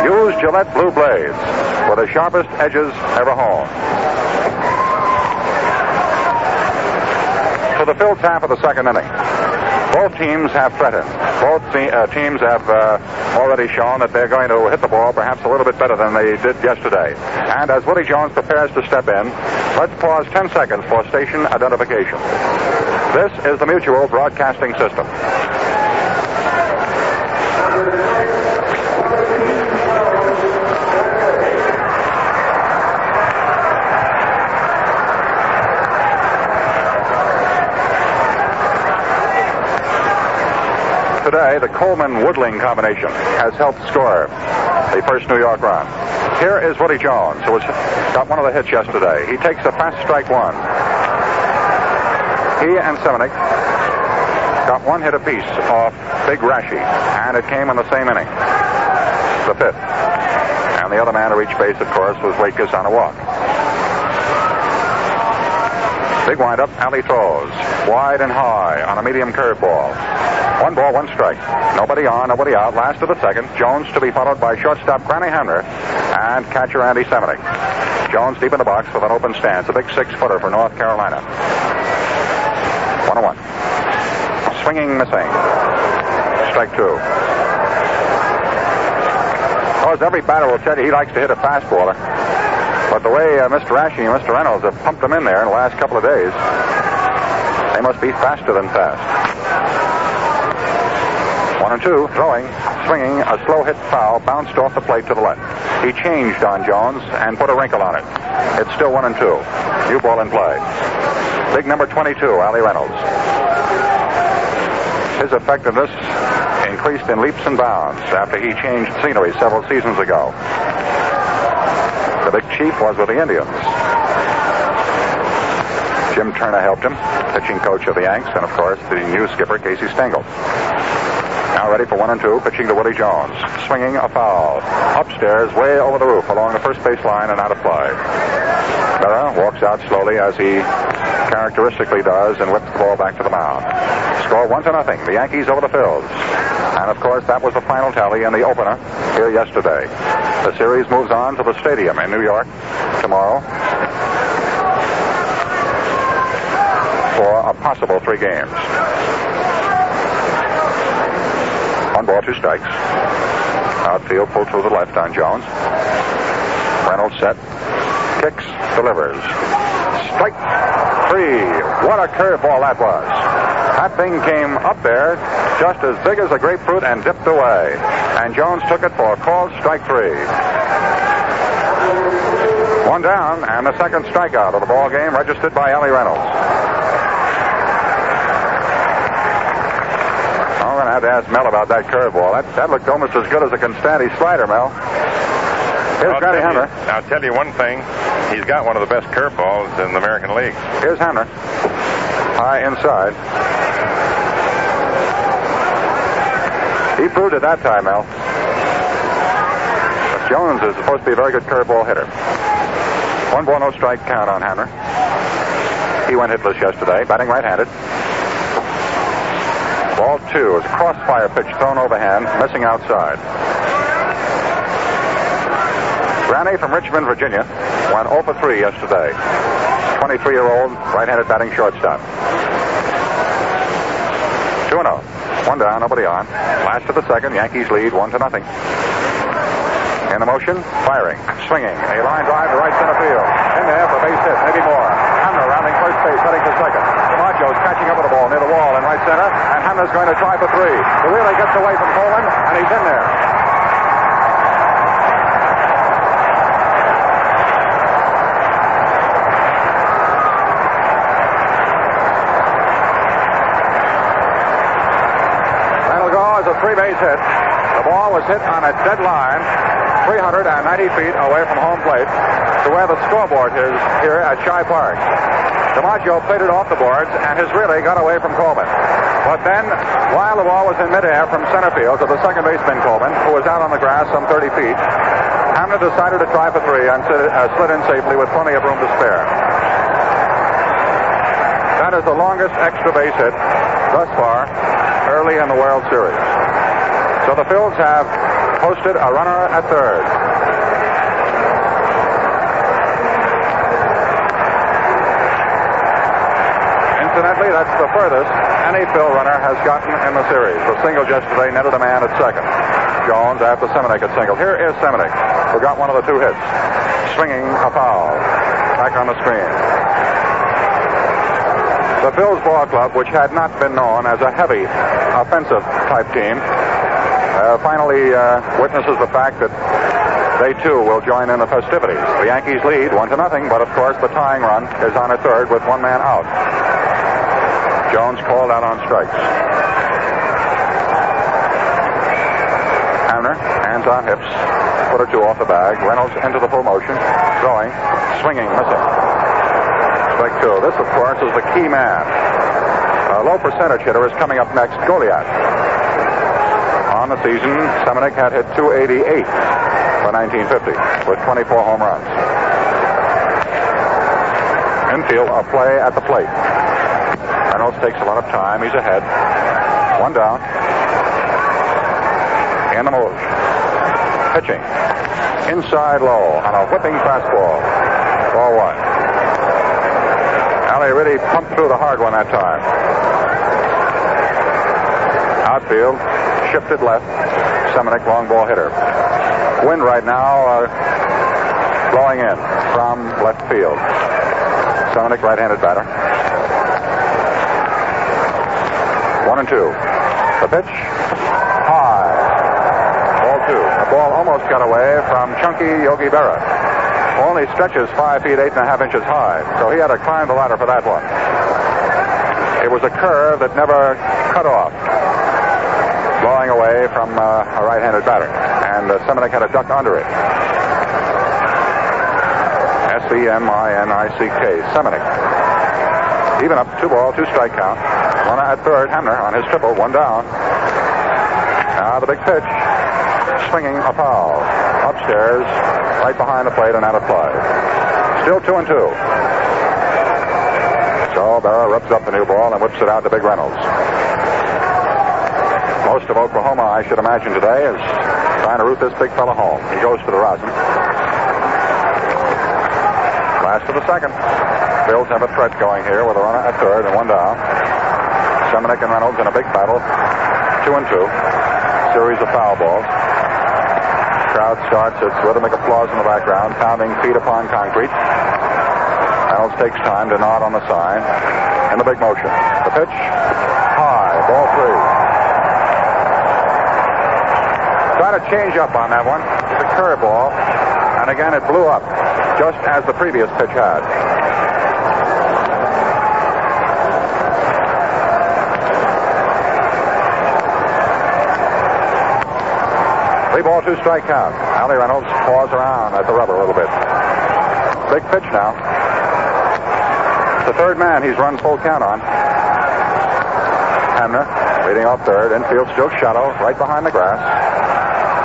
Use Gillette Blue Blades for the sharpest edges ever honed. To the filled half of the second inning. Both teams have threatened. Both te- uh, teams have uh, already shown that they're going to hit the ball perhaps a little bit better than they did yesterday. And as Willie Jones prepares to step in, let's pause 10 seconds for station identification. This is the Mutual Broadcasting System. Today, the Coleman Woodling combination has helped score the first New York run. Here is Woody Jones, who was, got one of the hits yesterday. He takes a fast strike one. He and Seminick got one hit apiece off Big Raschi, and it came in the same inning, the fifth. And the other man to reach base, of course, was Wade on a walk. Big windup, Allie throws, wide and high on a medium curveball. One ball, one strike. Nobody on, nobody out. Last of the second. Jones to be followed by shortstop Granny Hamner and catcher Andy Seminick. Jones deep in the box with an open stance. A big six-footer for North Carolina. One on one. Swinging, missing. Strike two. Of course, every batter will tell you he likes to hit a fastballer. But the way uh, Mr. Raschi and Mr. Reynolds have pumped them in there in the last couple of days, they must be faster than fast. One and two, throwing, swinging, a slow hit foul, bounced off the plate to the left. He changed on Jones and put a wrinkle on it. It's still one and two. New ball in play. Big number 22, Allie Reynolds. His effectiveness increased in leaps and bounds after he changed scenery several seasons ago. The big chief was with the Indians. Jim Turner helped him, pitching coach of the Yanks, and of course the new skipper Casey Stengel. Now ready for one and two, pitching to Willie Jones. Swinging a foul. Upstairs, way over the roof, along the first base line and out of play. Berra walks out slowly as he characteristically does and whips the ball back to the mound. Score one to nothing. The Yankees over the Phils. And of course, that was the final tally in the opener here yesterday. The series moves on to the stadium in New York tomorrow for a possible three games. One ball, two strikes. Outfield pulled to the left on Jones. Reynolds set. Kicks, delivers. Strike three. What a curveball that was. That thing came up there just as big as a grapefruit and dipped away. And Jones took it for a called strike three. One down, and the second strikeout of the ball game registered by Allie Reynolds. Have to ask Mel about that curveball. That, that looked almost as good as a Konstanty slider, Mel. Here's I'll Hamner. I'll tell you one thing. He's got one of the best curveballs in the American League. Here's Hamner. High inside. He proved it that time, Mel. But Jones is supposed to be a very good curveball hitter. One ball, no strike count on Hamner. He went hitless yesterday, batting right-handed. Two a crossfire pitch thrown overhand, missing outside. Granny from Richmond, Virginia, went 0 for 3 yesterday. 23 year old right handed batting shortstop. 2 0. One down, nobody on. Last of the second, Yankees lead 1 to nothing. In the motion, firing, swinging. A line drive to right center field. In there for base hit, maybe more. Hamner rounding first base, heading to second. DiMaggio's catching up with the ball near the wall in right center, and Hamner's going to try for three. The wheeler gets away from Coleman, and he's in there. That'll go as a three-base hit. The ball was hit on a dead line 390 feet away from home plate to where the scoreboard is here at Shibe Park. DiMaggio played it off the boards, and his relay got away from Coleman. But then, while the ball was in midair from center field to the second baseman Coleman, who was out on the grass some 30 feet, Hamner decided to try for three and slid, uh, slid in safely with plenty of room to spare. That is the longest extra base hit thus far early in the World Series. So the Phils have posted a runner at third. Incidentally, that's the furthest any Phil runner has gotten in the series. The single yesterday netted a man at second. Jones after Seminick at single. Here is Seminick, who got one of the two hits. Swinging a foul. Back on the screen. The Phil's Ball Club, which had not been known as a heavy offensive type team, finally uh, witnesses the fact that they too will join in the festivities. The Yankees lead one to nothing, but of course the tying run is on a third with one man out. Jones called out on strikes. Hamner, hands on hips, foot or two off the bag. Reynolds into the full motion, throwing, swinging, missing. Strike two. This, of course, is the key man. A low percentage hitter is coming up next, Goliat. The season, Seminick had hit 288 for 1950 with 24 home runs. Infield, a play at the plate. Reynolds takes a lot of time. He's ahead. One down. In the move. Pitching. Inside low on a whipping fastball. Ball one. Alley really pumped through the hard one that time. Outfield. Shifted left. Seminick long ball hitter. Wind right now uh, blowing in from left field. Seminick right-handed batter. One and two. The pitch. High. Ball two. The ball almost got away from chunky Yogi Berra. Only stretches five feet eight and a half inches high, so he had to climb the ladder for that one. It was a curve that never cut off, blowing away from uh, a right-handed batter, and uh, Seminick had a duck under it. S-E-M-I-N-I-C-K, Seminick. Even up, two ball, two strike count. One at third, Hamner on his triple, one down. Now the big pitch, swinging a foul. Upstairs, right behind the plate and out of play. Still two and two. So Berra rips up the new ball and whips it out to Big Reynolds. Of Oklahoma, I should imagine today, is trying to root this big fella home. He goes for the rosin. Last of the second. Bills have a threat going here with a runner at third and one down. Seminick and Reynolds in a big battle. Two and two. Series of foul balls. Crowd starts its rhythmic applause in the background, pounding feet upon concrete. Reynolds takes time to nod on the sign. In the big motion. The pitch. High. Ball three. Trying to change up on that one. It's a curveball. And again, it blew up, just as the previous pitch had. Three ball, two strike count. Allie Reynolds paws around at the rubber a little bit. Big pitch now. The third man he's run full count on. Hamner leading off third. Infield still shallow, right behind the grass.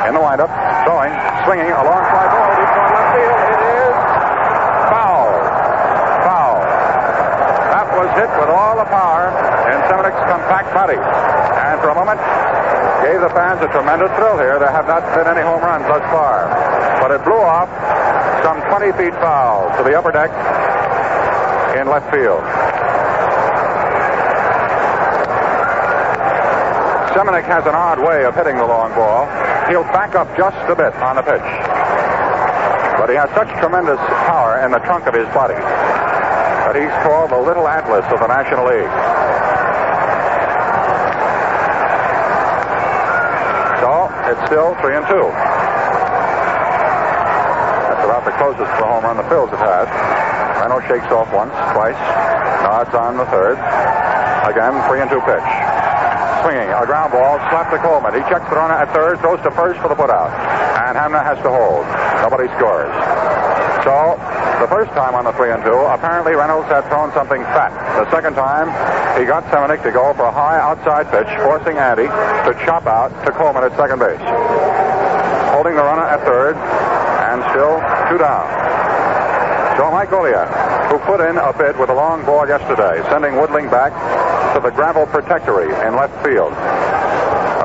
In the windup, throwing, swinging, a long fly ball deep toward left field. It is foul. Foul. That was hit with all the power in Seminick's compact body. And for a moment, gave the fans a tremendous thrill here. There have not been any home runs thus far. But it blew off some 20 feet foul to the upper deck in left field. Seminick has an odd way of hitting the long ball. He'll back up just a bit on the pitch. But he has such tremendous power in the trunk of his body that he's called the Little Atlas of the National League. So it's still three and two. That's about the closest to a home run the Phils have had. Reynolds shakes off once, twice, nods on the third. Again, three and two pitch. Swinging, a ground ball, slapped to Coleman. He checks the runner at third, throws to first for the putout. And Hamner has to hold. Nobody scores. So, the first time on the three and two, apparently Reynolds had thrown something fat. The second time, he got Seminick to go for a high outside pitch, forcing Andy to chop out to Coleman at second base. Holding the runner at third, and still two down. So Mike Goliat, who put in a bid with a long ball yesterday, sending Woodling back to the gravel protectory in left field.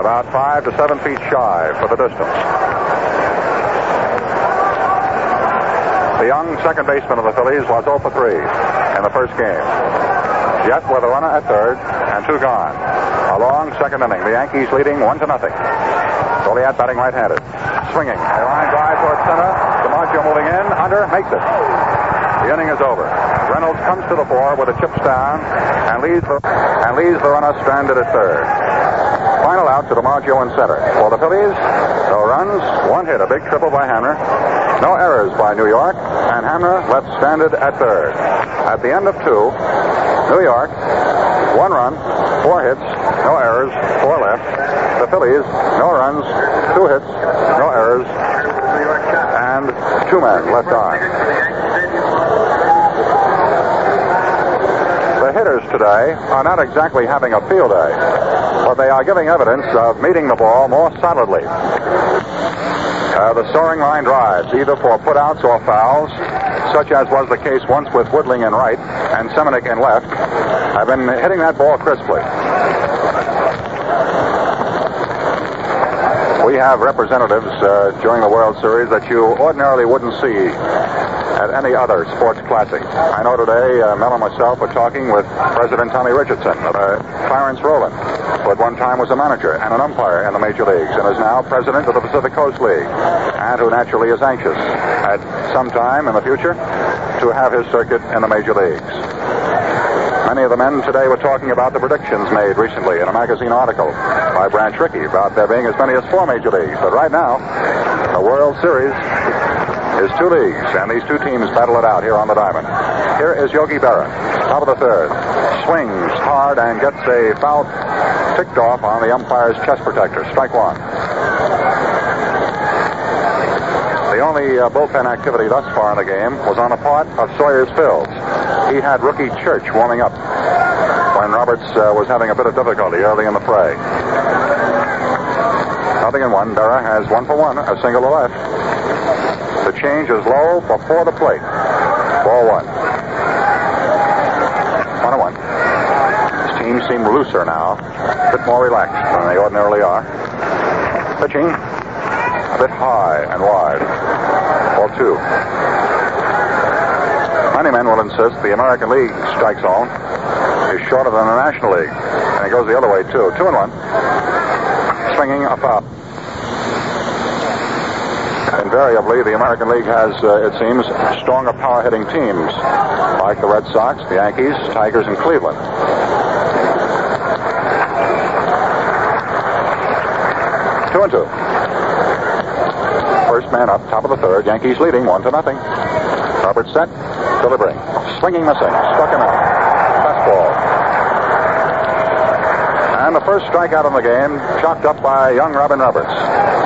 About five to seven feet shy for the distance. The young second baseman of the Phillies was 0 for 3 in the first game. Yet with a runner at third and two gone. A long second inning. The Yankees leading one to nothing. Goliat batting right-handed. Swinging. A line drive towards center. DiMaggio moving in. Hunter makes it. The inning is over. Reynolds comes to the fore with a chips down and leaves the, and leaves the runner stranded at third. Final out to DiMaggio in center. For the Phillies, no runs, one hit, a big triple by Hamner. No errors by New York, and Hamner left stranded at third. At the end of two, New York, one run, four hits, no errors, four left. The Phillies, no runs, two hits, no errors, and two men left on. The today are not exactly having a field day, but they are giving evidence of meeting the ball more solidly. Uh, the soaring line drives, either for putouts or fouls, such as was the case once with Woodling in right and Seminick in left, have been hitting that ball crisply. We have representatives uh, during the World Series that you ordinarily wouldn't see at any other sports classic. I know today uh, Mel and myself were talking with President Tommy Richardson, uh, Clarence Rowland, who at one time was a manager and an umpire in the major leagues and is now president of the Pacific Coast League, and who naturally is anxious at some time in the future to have his circuit in the major leagues. Many of the men today were talking about the predictions made recently in a magazine article by Branch Rickey about there being as many as four major leagues. But right now, the World Series is two leagues, and these two teams battle it out here on the diamond. Here is Yogi Berra, top of the third. Swings hard and gets a foul ticked off on the umpire's chest protector. Strike one. The only uh, bullpen activity thus far in the game was on the part of Sawyer's Fields. He had rookie Church warming up when Roberts uh, was having a bit of difficulty early in the fray. Nothing in one. Berra has one for one, a single to left. Change is low before the plate. Ball one. One and one. His team seem looser now, a bit more relaxed than they ordinarily are. Pitching a bit high and wide. Ball two. Many men will insist the American League strike zone is shorter than the National League. And it goes the other way, too. Two and one. Swinging a foul. Invariably, the American League has, uh, it seems, stronger power hitting teams, like the Red Sox, the Yankees, Tigers, and Cleveland. Two and two. First man up, top of the third. Yankees leading one to nothing. Robert set, delivering. Swinging, missing. Struck him out. Fastball. And the first strikeout in the game, chalked up by young Robin Roberts.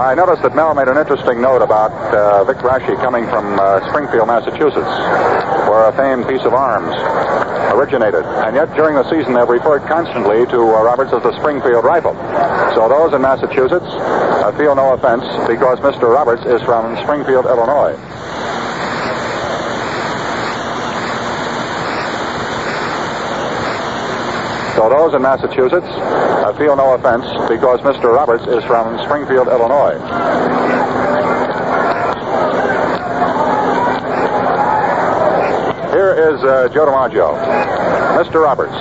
I noticed that Mel made an interesting note about uh, Vic Raschi coming from uh, Springfield, Massachusetts, where a famed piece of arms originated. And yet, during the season, they've referred constantly to uh, Roberts as the Springfield Rifle. So those in Massachusetts uh, feel no offense because Mr. Roberts is from Springfield, Illinois. So those in Massachusetts uh, feel no offense because Mr. Roberts is from Springfield, Illinois. Here is uh, Joe DiMaggio. Mr. Roberts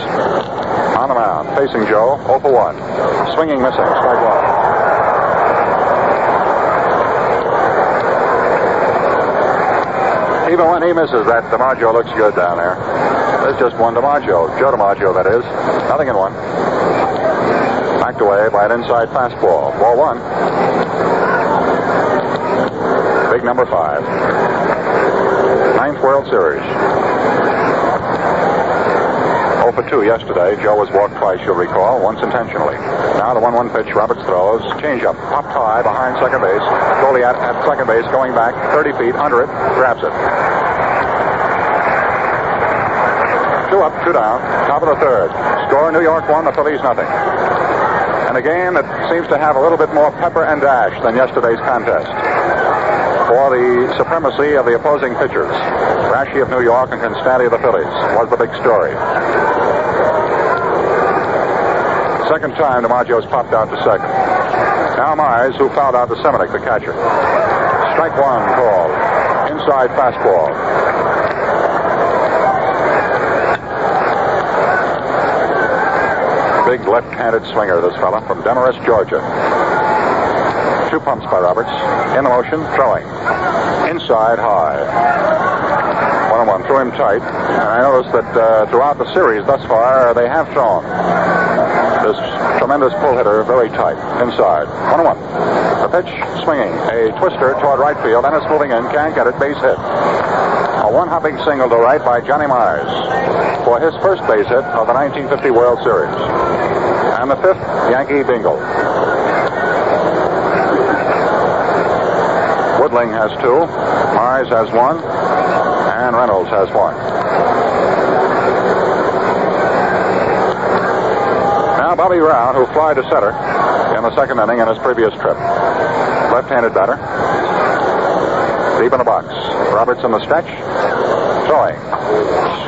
on the mound, facing Joe, 0 for 1. Swinging, missing, strike one. Even when he misses that, DiMaggio looks good down there. There's just one DiMaggio. Joe DiMaggio, that is. Nothing in one. Backed away by an inside fastball. Ball one. Big number five. Ninth World Series. 0 for 2 yesterday. Joe was walked twice, you'll recall, once intentionally. Now the 1-1 pitch, Roberts throws. Changeup, popped high behind second base. Goliat at second base, going back 30 feet under it, grabs it. Up, two down, top of the third. Score New York one, the Phillies nothing. And a game that seems to have a little bit more pepper and dash than yesterday's contest. For the supremacy of the opposing pitchers, Raschi of New York and Konstanty of the Phillies was the big story. Second time DiMaggio's popped out to second. Now Mize, who fouled out to Seminick, the catcher. Strike one called. Inside fastball. Big left-handed swinger, this fella, from Demorest, Georgia. Two pumps by Roberts. In the motion, throwing. Inside high. One and one. Threw him tight. And I noticed that uh, throughout the series thus far, they have thrown this tremendous pull hitter very tight. Inside. One and one. The pitch swinging. A twister toward right field, and it's moving in. Can't get it. Base hit. A one hopping single to right by Johnny Mize for his first base hit of the 1950 World Series. And the fifth Yankee bingo. Woodling has two, Mize has one, and Reynolds has one. Now Bobby Brown, who fly to center in the second inning in his previous trip. Left-handed batter. Deep in the box. Roberts in the stretch. Throwing.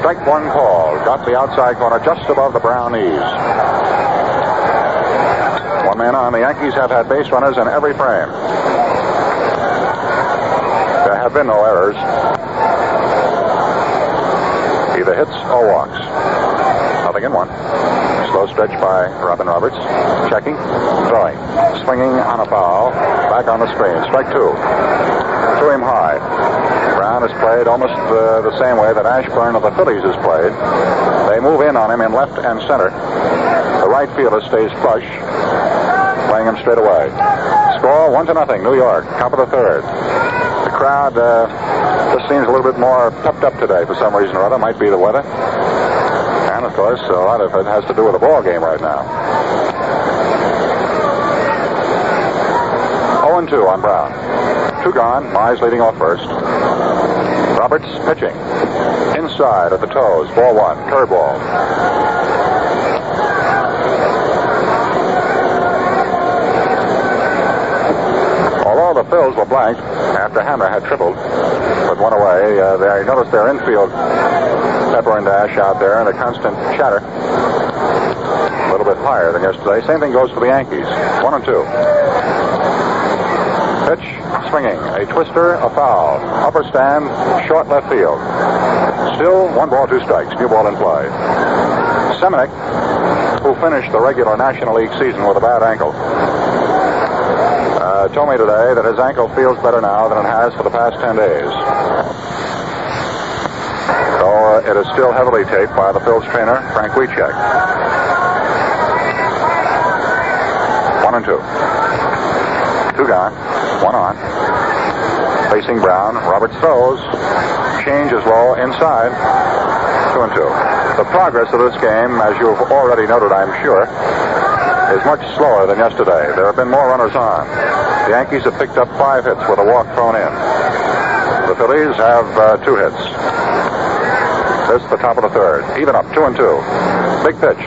Strike one call. Got the outside corner just above the Brown knees. One man on. The Yankees have had base runners in every frame. There have been no errors. Either hits or walks. Nothing in one. Slow stretch by Robin Roberts. Checking. Throwing. Swinging on a foul. Back on the screen. Strike two. Threw him high. Played almost uh, the same way that Ashburn of the Phillies has played. They move in on him in left and center. The right fielder stays flush, playing him straight away. Score one to nothing, New York. Top of the third. The crowd uh, just seems a little bit more pepped up today for some reason or other. Might be the weather. And of course, a lot of it has to do with the ball game right now. 0 2 on Brown. Two gone. Mize leading off first. Roberts pitching. Inside at the toes. Ball one. Curveball. Although the Phils were blanked after Hamner had tripled, but one away, uh, they noticed their infield pepper and dash out there and a constant chatter. A little bit higher than yesterday. Same thing goes for the Yankees. One and two. Pitch, swinging. A twister, a foul. Upper stand, short left field. Still one ball, two strikes. New ball in play. Seminick, who finished the regular National League season with a bad ankle, uh, told me today that his ankle feels better now than it has for the past 10 days. Though uh, it is still heavily taped by the Phil's trainer, Frank Wiechec. One and two. Two gone. One on. Facing Brown. Roberts throws. Change is low inside. Two and two. The progress of this game, as you've already noted, I'm sure, is much slower than yesterday. There have been more runners on. The Yankees have picked up five hits with a walk thrown in. The Phillies have uh, two hits. This the top of the third. Even up, two and two. Big pitch.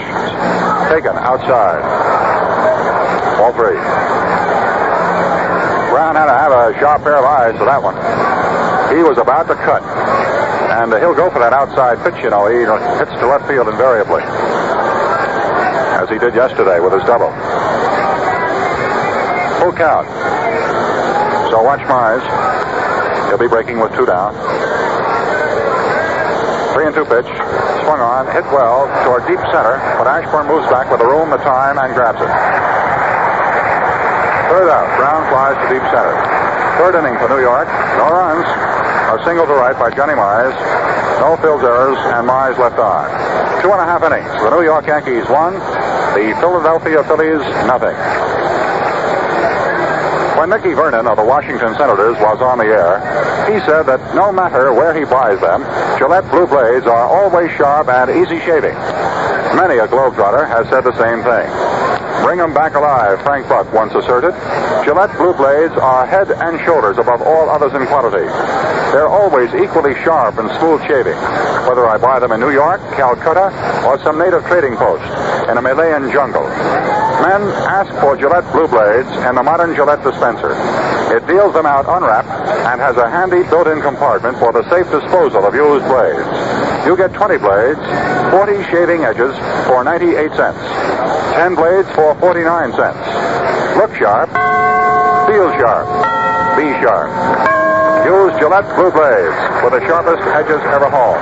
Taken outside. Ball three. Brown had to have sharp pair of eyes for that one. He was about to cut. And uh, he'll go for that outside pitch, you know. He hits to left field invariably. As he did yesterday with his double. Full count. So watch Mize. He'll be breaking with two down. Three and two pitch. Swung on, hit well toward deep center, but Ashburn moves back with the room, the time, and grabs it. Third out. Brown flies to deep center. Third inning for New York. No runs. A single to right by Johnny Mize. No field errors, and Mize left on. Two and a half innings. The New York Yankees won. The Philadelphia Phillies nothing. When Mickey Vernon of the Washington Senators was on the air, he said that no matter where he buys them, Gillette Blue Blades are always sharp and easy shaving. Many a Globetrotter has said the same thing. Bring 'em back alive, Frank Buck once asserted. Gillette Blue Blades are head and shoulders above all others in quality. They're always equally sharp and smooth shaving, whether I buy them in New York, Calcutta, or some native trading post in a Malayan jungle. Men ask for Gillette Blue Blades in the modern Gillette dispenser. It deals them out unwrapped and has a handy built-in compartment for the safe disposal of used blades. You get 20 blades, 40 shaving edges for 98 cents. 10 blades for 49 cents. Look sharp, feel sharp, be sharp. Use Gillette Blue Blades for the sharpest edges ever hauled.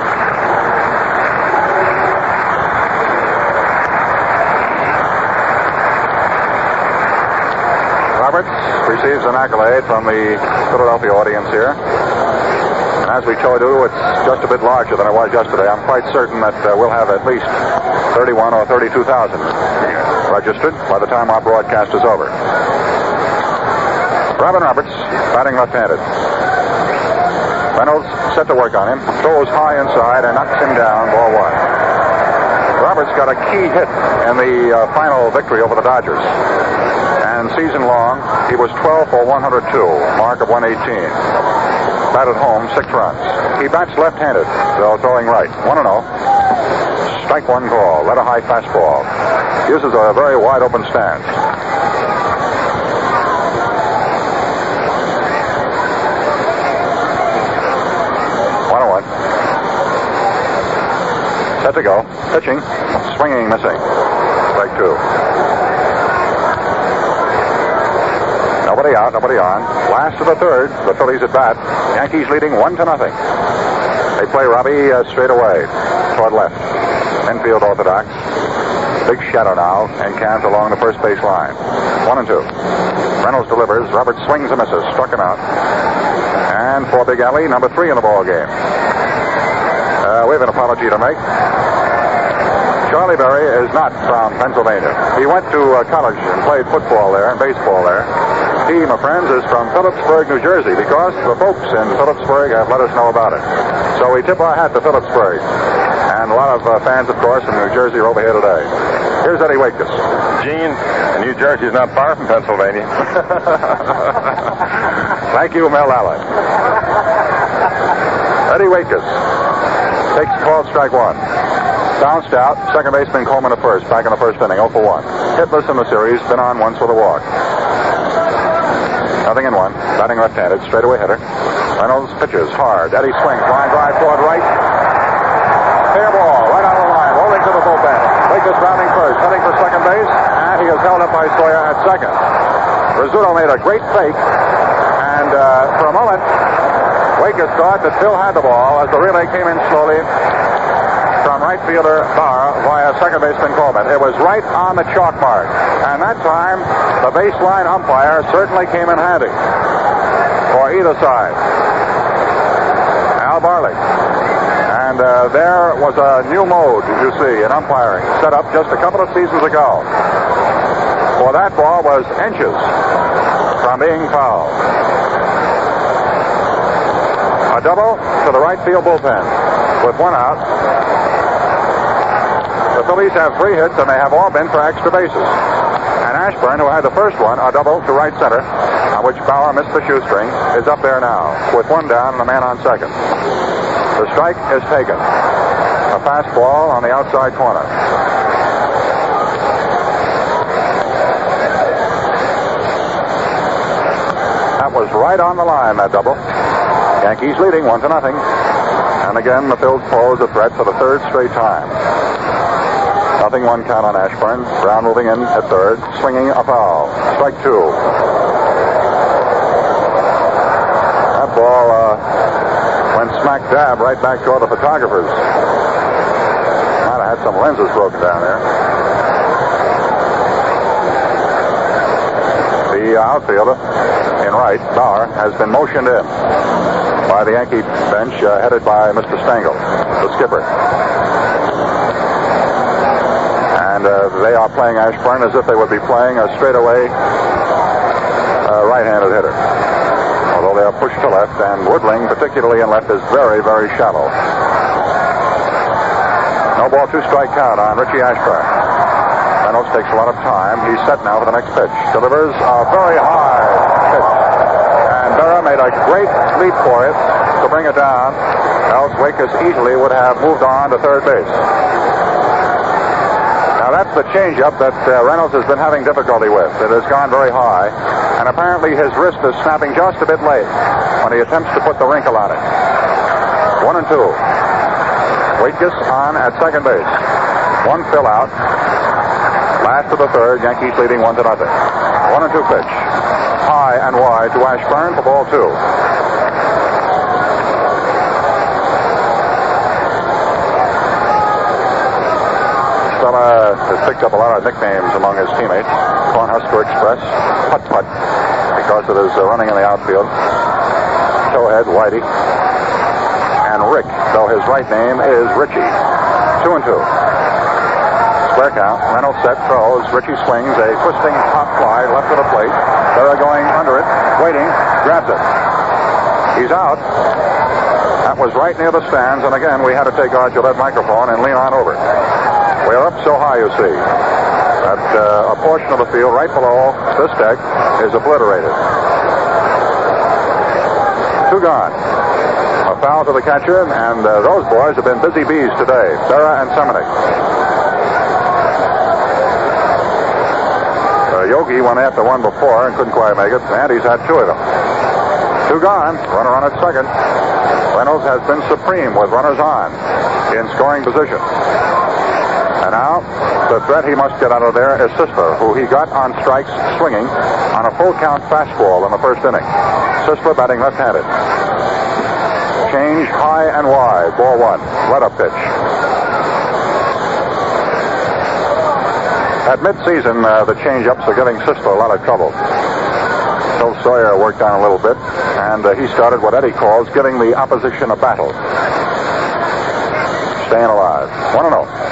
Roberts receives an accolade from the Philadelphia audience here. And as we told you, it's just a bit larger than it was yesterday. I'm quite certain that uh, we'll have at least 31 or 32,000 registered by the time our broadcast is over. Robin Roberts, batting left-handed. Reynolds set to work on him, throws high inside and knocks him down, ball one. Roberts got a key hit in the uh, final victory over the Dodgers. And season long, he was 12 for 102, mark of 118. Batted home, six runs. He bats left-handed, though throwing right. 1 0. Strike one call. Let a high fastball. Uses a very wide open stance. One on one. Set to go. Pitching. Swinging, missing. Strike two. Nobody out, nobody on. Last of the third. The Phillies at bat. Yankees leading one to nothing. They play Robbie uh, straight away toward left. Infield orthodox. Big shadow now and cans along the first base line. One and two. Reynolds delivers. Roberts swings and misses. Struck him out. And for Big Allie, number three in the ball game. Uh, we have an apology to make. Charlie Berry is not from Pennsylvania. He went to uh, college and played football there and baseball there. He, my friends, is from Phillipsburg, New Jersey, because the folks in Phillipsburg have let us know about it. So we tip our hat to Phillipsburg. A lot of uh, fans, of course, from New Jersey are over here today. Here's Eddie Waitkus. Gene, New Jersey is not far from Pennsylvania. [laughs] Thank you, Mel Allen. Eddie Waitkus takes called strike one. Bounced out. Second baseman Coleman at first. Back in the first inning. 0 for 1. Hitless in the series. Been on once with a walk. Nothing in one. Batting left-handed. Straightaway hitter. Reynolds pitches hard. Eddie swings. Line drive toward right. Fair ball. Right on the line. Rolling to the bullpen. Waitkus rounding first. Heading for second base. And he is held up by Sawyer at second. Rizzuto made a great fake. And uh, for a moment, Waitkus thought that Phil had the ball as the relay came in slowly from right fielder Bauer via second baseman Coleman. It was right on the chalk mark. And that time, the baseline umpire certainly came in handy for either side. Al Barlick. And uh, there was a new mode, you see, in umpiring, set up just a couple of seasons ago. For that ball was inches from being fouled. A double to the right field bullpen with one out. The Phillies have three hits, and they have all been for extra bases. And Ashburn, who had the first one, a double to right center, on which Bauer missed the shoestring, is up there now with one down and a man on second. The strike is taken. A fastball on the outside corner. That was right on the line, that double. Yankees leading one to nothing. And again, the Phils pose a threat for the third straight time. Nothing one count on Ashburn. Brown moving in at third, swinging a foul. Strike two. That ball uh, smack dab right back toward the photographers. Might have had some lenses broken down there. The outfielder in right, Bauer, has been motioned in by the Yankee bench uh, headed by Mr. Stengel, the skipper. And uh, they are playing Ashburn as if they would be playing a straightaway uh, right-handed hitter. Pushed to left, and Woodling, particularly in left, is very, very shallow. No ball, two strike count on Richie Ashburn. Reynolds takes a lot of time. He's set now for the next pitch. Delivers a very high pitch. And Berra made a great leap for it to bring it down. Else Waitkus easily would have moved on to third base. Now that's the changeup that uh, Reynolds has been having difficulty with. It has gone very high, and apparently his wrist is snapping just a bit late when he attempts to put the wrinkle on it. One and two. Waitkus on at second base. One fill out. Last of the third, Yankees leading one to nothing. One and two pitch. High and wide to Ashburn for ball two. Fella has picked up a lot of nicknames among his teammates. Cornhusker Express, Putt Putt, because of uh, running in the outfield. Towhead, Whitey. and Rick, though his right name is Richie. Two and two. Square count. Reynolds set, throws. Richie swings a twisting pop fly left of the plate. They're going under it, waiting, grabs it. He's out. That was right near the stands, and again we had to take our Gillette microphone and lean on over. We're up so high, you see, that uh, a portion of the field right below this deck is obliterated. Two gone. A foul to the catcher, and uh, those boys have been busy bees today, Berra and Seminick. Uh, Yogi went after one before and couldn't quite make it, and he's had two of them. Two gone. Runner on at second. Reynolds has been supreme with runners on in scoring position. And now, the threat he must get out of there is Sisler, who he got on strikes swinging on a full count fastball in the first inning. Sisler batting left-handed. Change high and wide. Ball one. Let up pitch. At midseason, uh, the change-ups are giving Sisler a lot of trouble. Phil Sawyer worked on a little bit, and uh, he started what Eddie calls giving the opposition a battle. Staying alive. 1 0.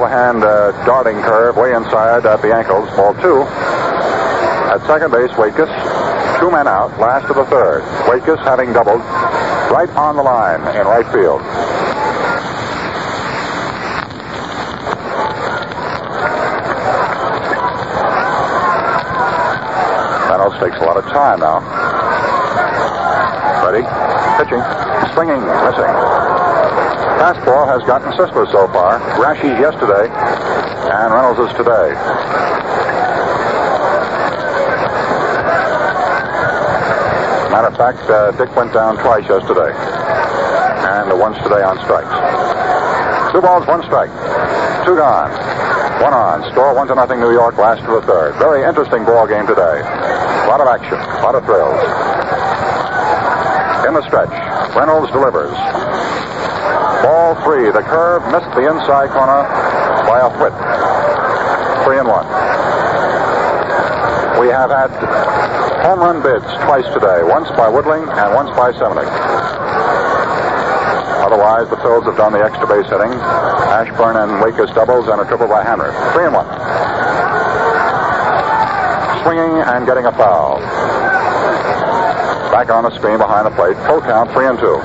Overhand uh, darting curve way inside at the ankles. Ball two. At second base, Waitkus. Two men out, last of the third. Waitkus having doubled right on the line in right field. Reynolds takes a lot of time now. Ready? Pitching. Swinging. Missing. Fastball has gotten Sisler so far. Raschi yesterday, and Reynolds is today. Matter of fact, uh, Dick went down twice yesterday, and once today on strikes. Two balls, one strike. Two gone. One on. Score one to nothing New York, last to the third. Very interesting ball game today. A lot of action, a lot of thrills. In the stretch, Reynolds delivers. Three. The curve missed the inside corner by a foot. Three and one. We have had home run bids twice today. Once by Woodling and once by Seminick. Otherwise, the Phils have done the extra base hitting. Ashburn and Waitkus doubles and a triple by Henry. Three and one. Swinging and getting a foul. Back on the screen behind the plate. Full count, three and two.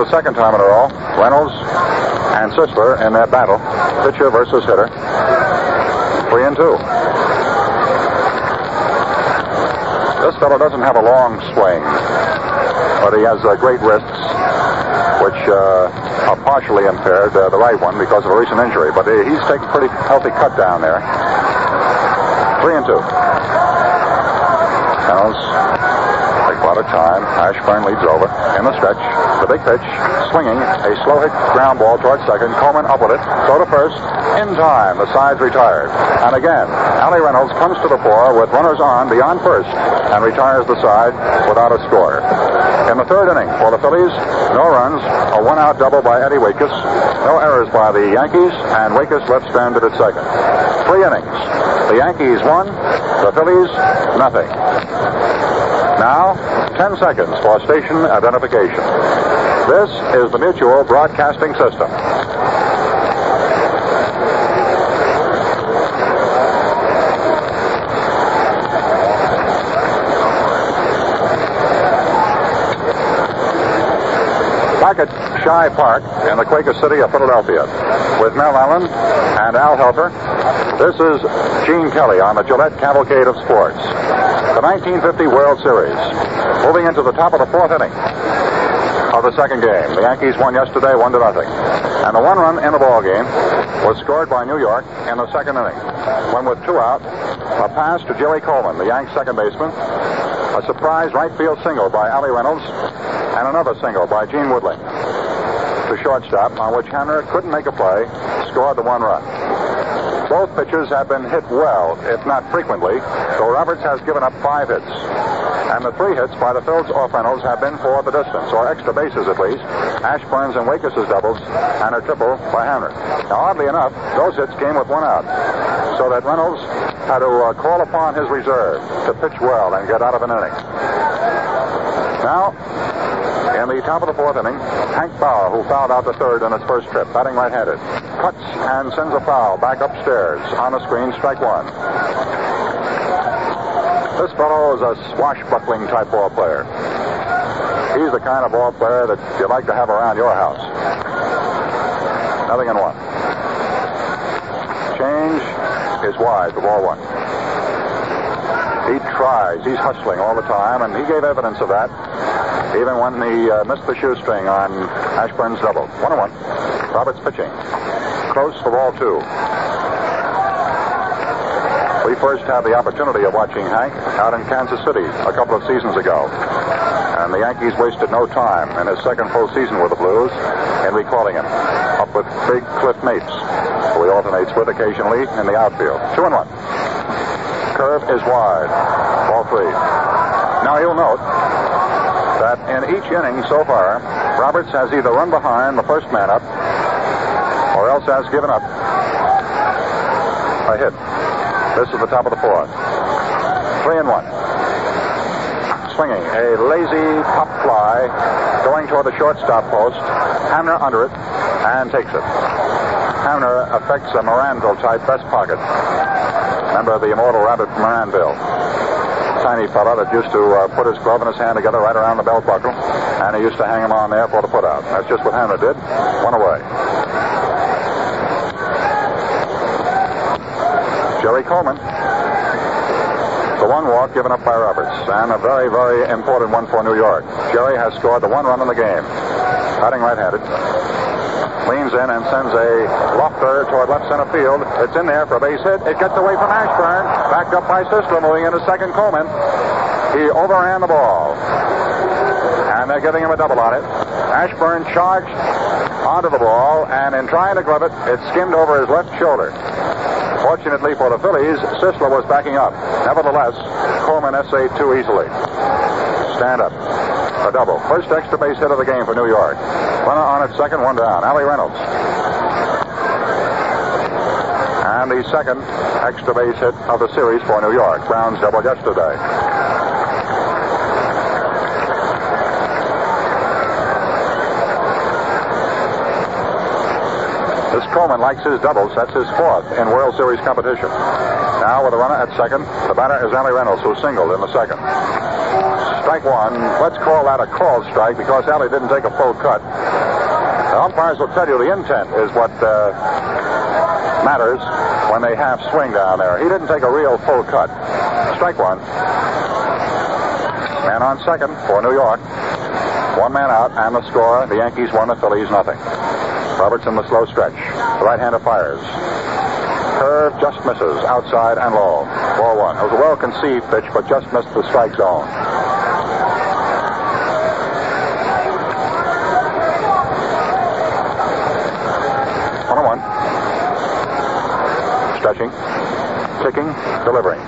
For the second time in a row, Reynolds and Sisler in that battle, pitcher versus hitter. Three and two. This fellow doesn't have a long swing, but he has uh, great wrists, which uh, are partially impaired, uh, the right one, because of a recent injury. But uh, he's taken a pretty healthy cut down there. Three and two. Reynolds takes a lot of time. Ashburn leads over in the stretch. The big pitch, swinging, a slow hit ground ball towards second. Coleman up with it. Throw to first. In time, the side's retired. And again, Allie Reynolds comes to the fore with runners on beyond first and retires the side without a score. In the third inning for the Phillies, no runs, a one-out double by Eddie Waitkus, no errors by the Yankees, and Waitkus left stranded at second. Three innings. The Yankees won, the Phillies nothing. Now, 10 seconds for station identification. This is the Mutual Broadcasting System. Back at Shibe Park in the Quaker City of Philadelphia with Mel Allen and Al Helfer. This is Gene Kelly on the Gillette Cavalcade of Sports. The 1950 World Series. Moving into the top of the fourth inning of the second game. The Yankees won yesterday, one to nothing. And the one run in the ball game was scored by New York in the second inning. When with two out, a pass to Jerry Coleman, the Yanks second baseman, a surprise right field single by Allie Reynolds, and another single by Gene Woodling to shortstop, on which Henry couldn't make a play, scored the one run. Both pitchers have been hit well, if not frequently, though Roberts has given up five hits. And the three hits by the Phils off Reynolds have been for the distance, or extra bases at least. Ashburn's and Waitkus' doubles, and a triple by Henry. Now, oddly enough, those hits came with one out, so that Reynolds had to uh, call upon his reserve to pitch well and get out of an inning. Now, in the top of the fourth inning, Hank Bauer, who fouled out the third in his first trip, batting right-handed, cuts and sends a foul back upstairs. On the screen, strike one. This fellow is a swashbuckling type ball player. He's the kind of ball player that you like to have around your house. Nothing in one. Change is wide, the ball one. He tries. He's hustling all the time, and he gave evidence of that even when he uh, missed the shoestring on Ashburn's double. One on one. Roberts pitching. Close for ball two. We first had the opportunity of watching Hank out in Kansas City a couple of seasons ago. And the Yankees wasted no time in his second full season with the Blues in recalling him. Up with big Cliff Mapes, who he alternates with occasionally in the outfield. Two and one. Curve is wide. Ball three. Now you'll note that in each inning so far, Roberts has either run behind the first man up or else has given up a hit. This is the top of the fourth. Three and one. Swinging. A lazy pop fly going toward the shortstop post. Hamner under it and takes it. Hamner affects a Maranville type best pocket. Remember the immortal rabbit from Maranville tiny fellow that used to uh, put his glove and his hand together right around the belt buckle, and he used to hang him on there for the put out. That's just what Hamner did. One away. Coleman. The one walk given up by Roberts, and a very, very important one for New York. Jerry has scored the one run in the game. Batting right-handed leans in and sends a lofter toward left center field. It's in there for a base hit. It gets away from Ashburn. Backed up by Sisler, moving into second Coleman. He overran the ball. And they're giving him a double on it. Ashburn charged onto the ball, and in trying to glove it, it skimmed over his left shoulder. Fortunately for the Phillies, Sisler was backing up. Nevertheless, Coleman essayed too easily. Stand up. A double. First extra base hit of the game for New York. Runner on at second, one down. Allie Reynolds. And the second extra base hit of the series for New York. Browns doubled yesterday. This Coleman likes his doubles. That's his fourth in World Series competition. Now with a runner at second, the batter is Allie Reynolds, who singled in the second. Strike one. Let's call that a called strike because Allie didn't take a full cut. The umpires will tell you the intent is what uh, matters when they half swing down there. He didn't take a real full cut. Strike one. Man on second for New York. One man out, and the score the Yankees won, the Phillies nothing. Roberts in the slow stretch. The right-hander fires. Curve just misses, outside and low. Ball one. It was a well-conceived pitch, but just missed the strike zone. One on one. Stretching. Ticking. Delivering.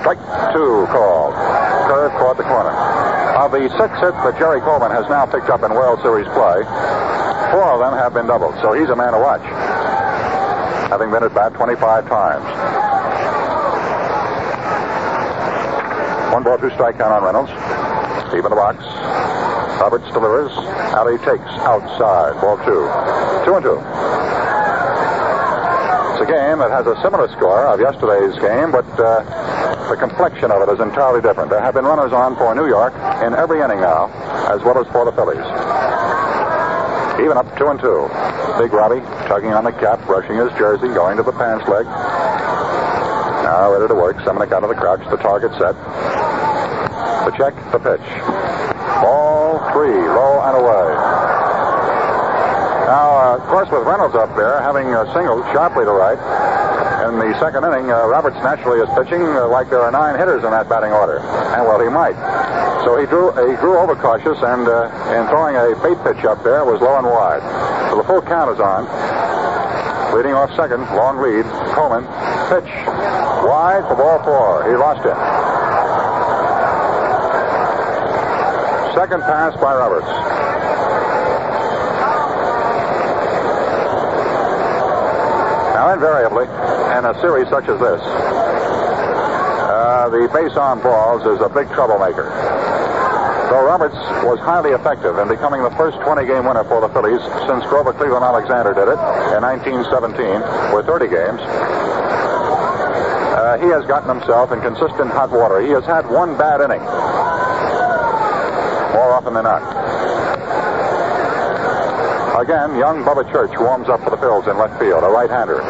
Strike two called. Curve toward the corner. Of the six hits that Jerry Coleman has now picked up in World Series play, four of them have been doubled, so he's a man to watch. Having been at bat 25 times. One ball, two strike count on Reynolds. Deep in the box. Roberts delivers. Allie takes outside. Ball two. Two and two. It's a game that has a similar score of yesterday's game, but uh, the complexion of it is entirely different. There have been runners on for New York in every inning now, as well as for the Phillies. Even up two and two. Big Robbie tugging on the cap, brushing his jersey, going to the pants leg. Now ready to work. Seminick out of the crouch, the target set. The check, the pitch. Ball three, low and away. Now, uh, of course, with Reynolds up there, having uh, singled sharply to right, in the second inning, uh, Roberts naturally is pitching uh, like there are nine hitters in that batting order. And, well, he might. So he drew he grew overcautious, and uh, in throwing a bait pitch up there was low and wide. So the full count is on. Leading off second, long lead, Coleman. Pitch. Wide for ball four. He lost it. Second pass by Roberts. Now, invariably, in a series such as this, uh, the base on balls is a big troublemaker. Though Roberts was highly effective in becoming the first 20 game winner for the Phillies since Grover Cleveland Alexander did it in 1917 with 30 games, uh, he has gotten himself in consistent hot water. He has had one bad inning more often than not. Again, young Bubba Church warms up for the Phillies in left field, a right-hander.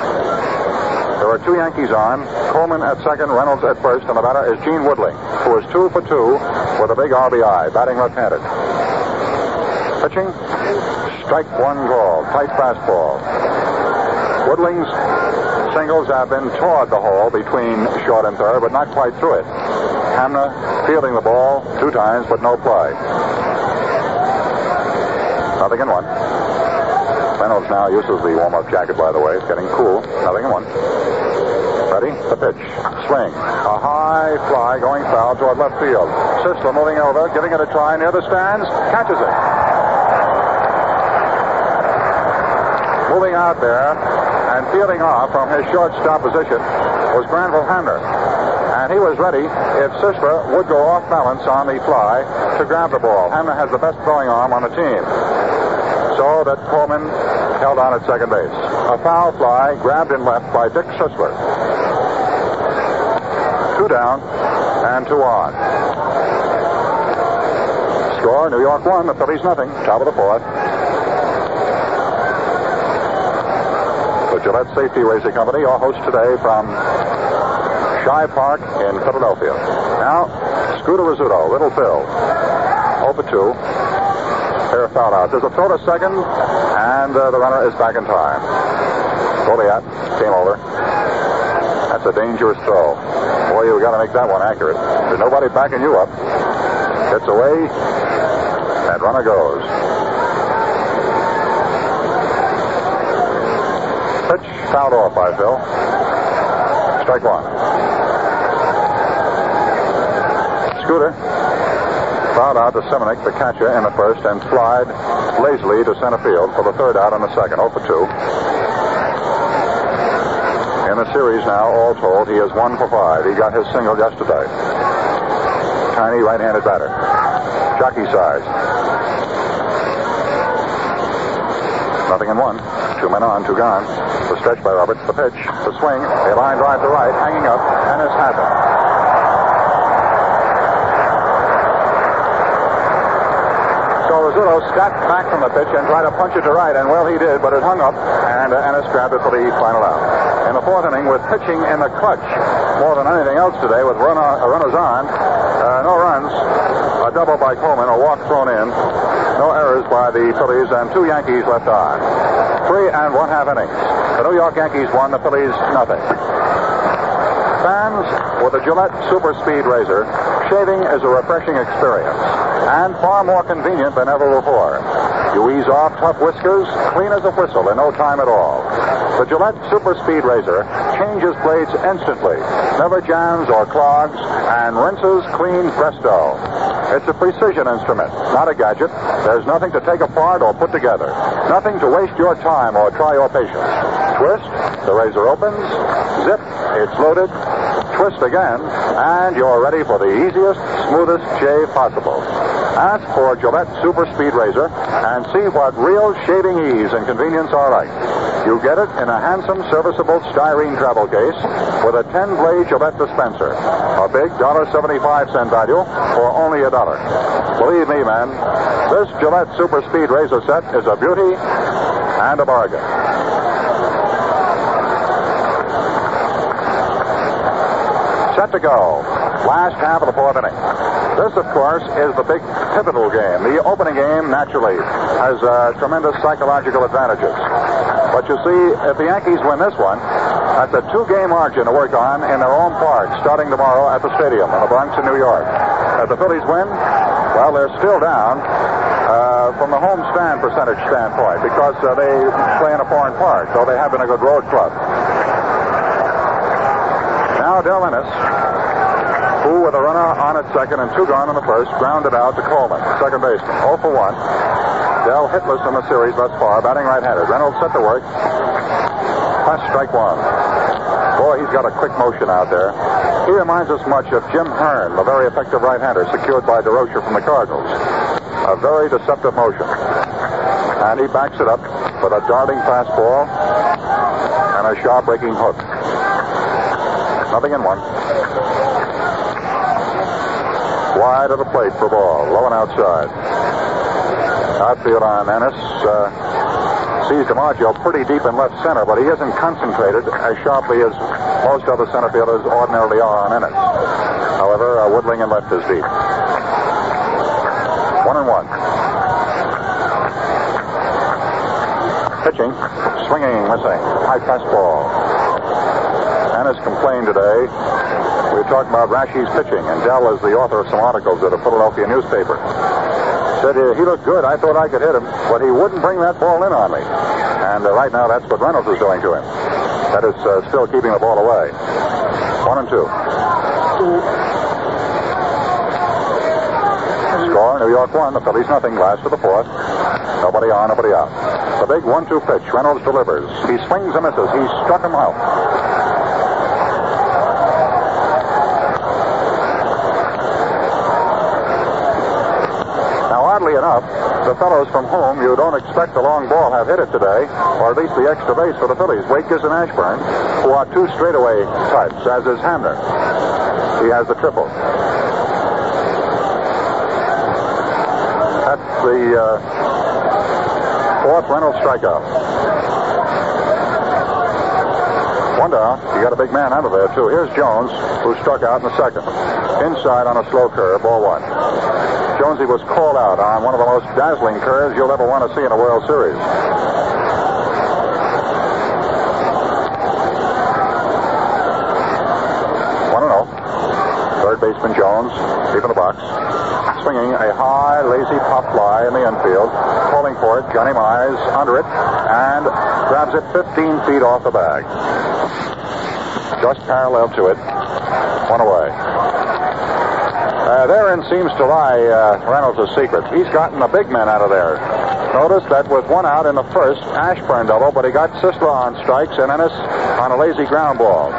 There are two Yankees on. Coleman at second, Reynolds at first, and the batter is Gene Woodling, who is two for two with a big RBI, batting left-handed. Pitching, strike one call, tight fastball. Woodling's singles have been toward the hole between short and third, but not quite through it. Hamner fielding the ball two times, but no play. Nothing in one. Reynolds now uses the warm-up jacket, by the way. It's getting cool. Nothing in one. Ready? The pitch. Swing. A high fly going foul toward left field. Sisler moving over, giving it a try near the stands. Catches it. Moving out there and fielding off from his shortstop position was Granville Hamner. And he was ready if Sisler would go off balance on the fly to grab the ball. Hamner has the best throwing arm on the team. So that Coleman held on at second base. A foul fly grabbed in left by Dick Sisler. Two down and two on. Score New York one, the Phillies nothing. Top of the fourth. The Gillette Safety Razor Company, your host today from Shibe Park in Philadelphia. Now, Scooter Rizzuto, Little Phil. 0 for 2. Pair of foul outs. There's a throw to second, and uh, the runner is back in time. Goliat came over. That's a dangerous throw. Boy, you got to make that one accurate. There's nobody backing you up. Gets away, and runner goes. Pitch fouled off by Phil. Strike one. Scooter fouled out to Seminick, the catcher, in the first, and slide lazily to center field for the third out in the second. 0 for 2. In the series now, all told, he is 1 for 5. He got his single yesterday. Tiny right-handed batter. Jockey size. Nothing in one. Two men on, two gone. The stretch by Roberts, the pitch, the swing, a line drive to right, hanging up, and it's happened. So Rizzuto stepped back from the pitch and tried to punch it to right, and well, he did, but it hung up, and uh, Ennis grabbed it for the final out. In the fourth inning, with pitching in the clutch more than anything else today, with runner, uh, runners on, uh, no runs, a double by Coleman, a walk thrown in, no errors by the Phillies, and two Yankees left on. Three and one half innings. The New York Yankees won, the Phillies nothing. Fans with a Gillette Super Speed Razor, shaving is a refreshing experience and far more convenient than ever before. You ease off tough whiskers, clean as a whistle in no time at all. The Gillette Super Speed Razor changes blades instantly, never jams or clogs, and rinses clean presto. It's a precision instrument, not a gadget. There's nothing to take apart or put together. Nothing to waste your time or try your patience. Twist, the razor opens. Zip, it's loaded. Twist again, and you're ready for the easiest, smoothest shave possible. Ask for Gillette Super Speed Razor and see what real shaving ease and convenience are like. You get it in a handsome, serviceable styrene travel case with a 10-blade Gillette dispenser. A big $1.75 value for only a dollar. Believe me, man, this Gillette Super Speed Razor set is a beauty and a bargain. Set to go. Last half of the fourth inning. This, of course, is the big pivotal game. The opening game, naturally, has uh, tremendous psychological advantages. But you see, if the Yankees win this one, that's a two-game margin to work on in their own park, starting tomorrow at the stadium in the Bronx in New York. If the Phillies win, well, they're still down uh, from the home stand percentage standpoint because uh, they play in a foreign park, though they have been a good road club. Now, Del Ennis, who with a runner on at second and two gone in the first, grounded out to Coleman, second baseman, 0 for 1. Del hitless in the series thus far, batting right-handed. Reynolds set to work. That's strike one. Boy, he's got a quick motion out there. He reminds us much of Jim Hearn, the very effective right-hander secured by Durocher from the Cardinals. A very deceptive motion. And he backs it up with a darting fastball and a sharp breaking hook. Nothing in one. Wide of the plate for ball, low and outside. Outfield on Ennis. Uh, sees DiMaggio pretty deep in left center, but he isn't concentrated as sharply as most other center fielders ordinarily are on Ennis. However, uh, Woodling in left is deep. One and one. Pitching, swinging, missing. High fastball. Ennis complained today. We talked about Raschi's pitching, and Del is the author of some articles at a Philadelphia newspaper. Said uh, he looked good. I thought I could hit him, but he wouldn't bring that ball in on me. And uh, right now, that's what Reynolds is doing to him. That is uh, still keeping the ball away. One and two. Score, New York one. The Phillies nothing. Last to the fourth. Nobody on, nobody out. The big one-two pitch. Reynolds delivers. He swings and misses. He struck him out. Enough, the fellows from whom you don't expect a long ball have hit it today, or at least the extra base for the Phillies, Waitkus and Ashburn, who are two straightaway types, as is Hamner. He has the triple. That's the uh, fourth Reynolds strikeout. One down. You got a big man out of there, too. Here's Jones, who struck out in the second. Inside on a slow curve, ball one. Jonesy was called out on one of the most dazzling curves you'll ever want to see in a World Series. One zero. Oh. Third baseman Jones, deep in the box, swinging a high, lazy pop fly in the infield. Calling for it, Johnny Mize under it, and grabs it 15 feet off the bag. Just parallel to it. One away. Uh, therein seems to lie uh, Reynolds' secret. He's gotten the big men out of there. Notice that with one out in the first, Ashburn double, but he got Sisler on strikes and Ennis on a lazy ground ball.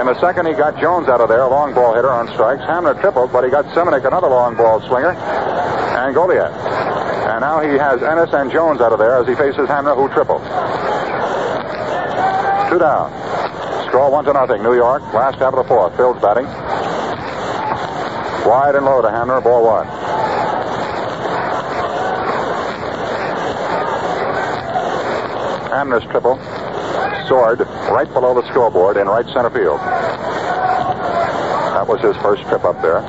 In the second, he got Jones out of there, a long ball hitter on strikes. Hamner tripled, but he got Seminick, another long ball swinger, and Goliat. And now he has Ennis and Jones out of there as he faces Hamner, who tripled. Two down. Score one to nothing. New York. Last half of the fourth. Fields batting. Wide and low to Hamner, ball one. Hamner's triple soared right below the scoreboard in right center field. That was his first trip up there.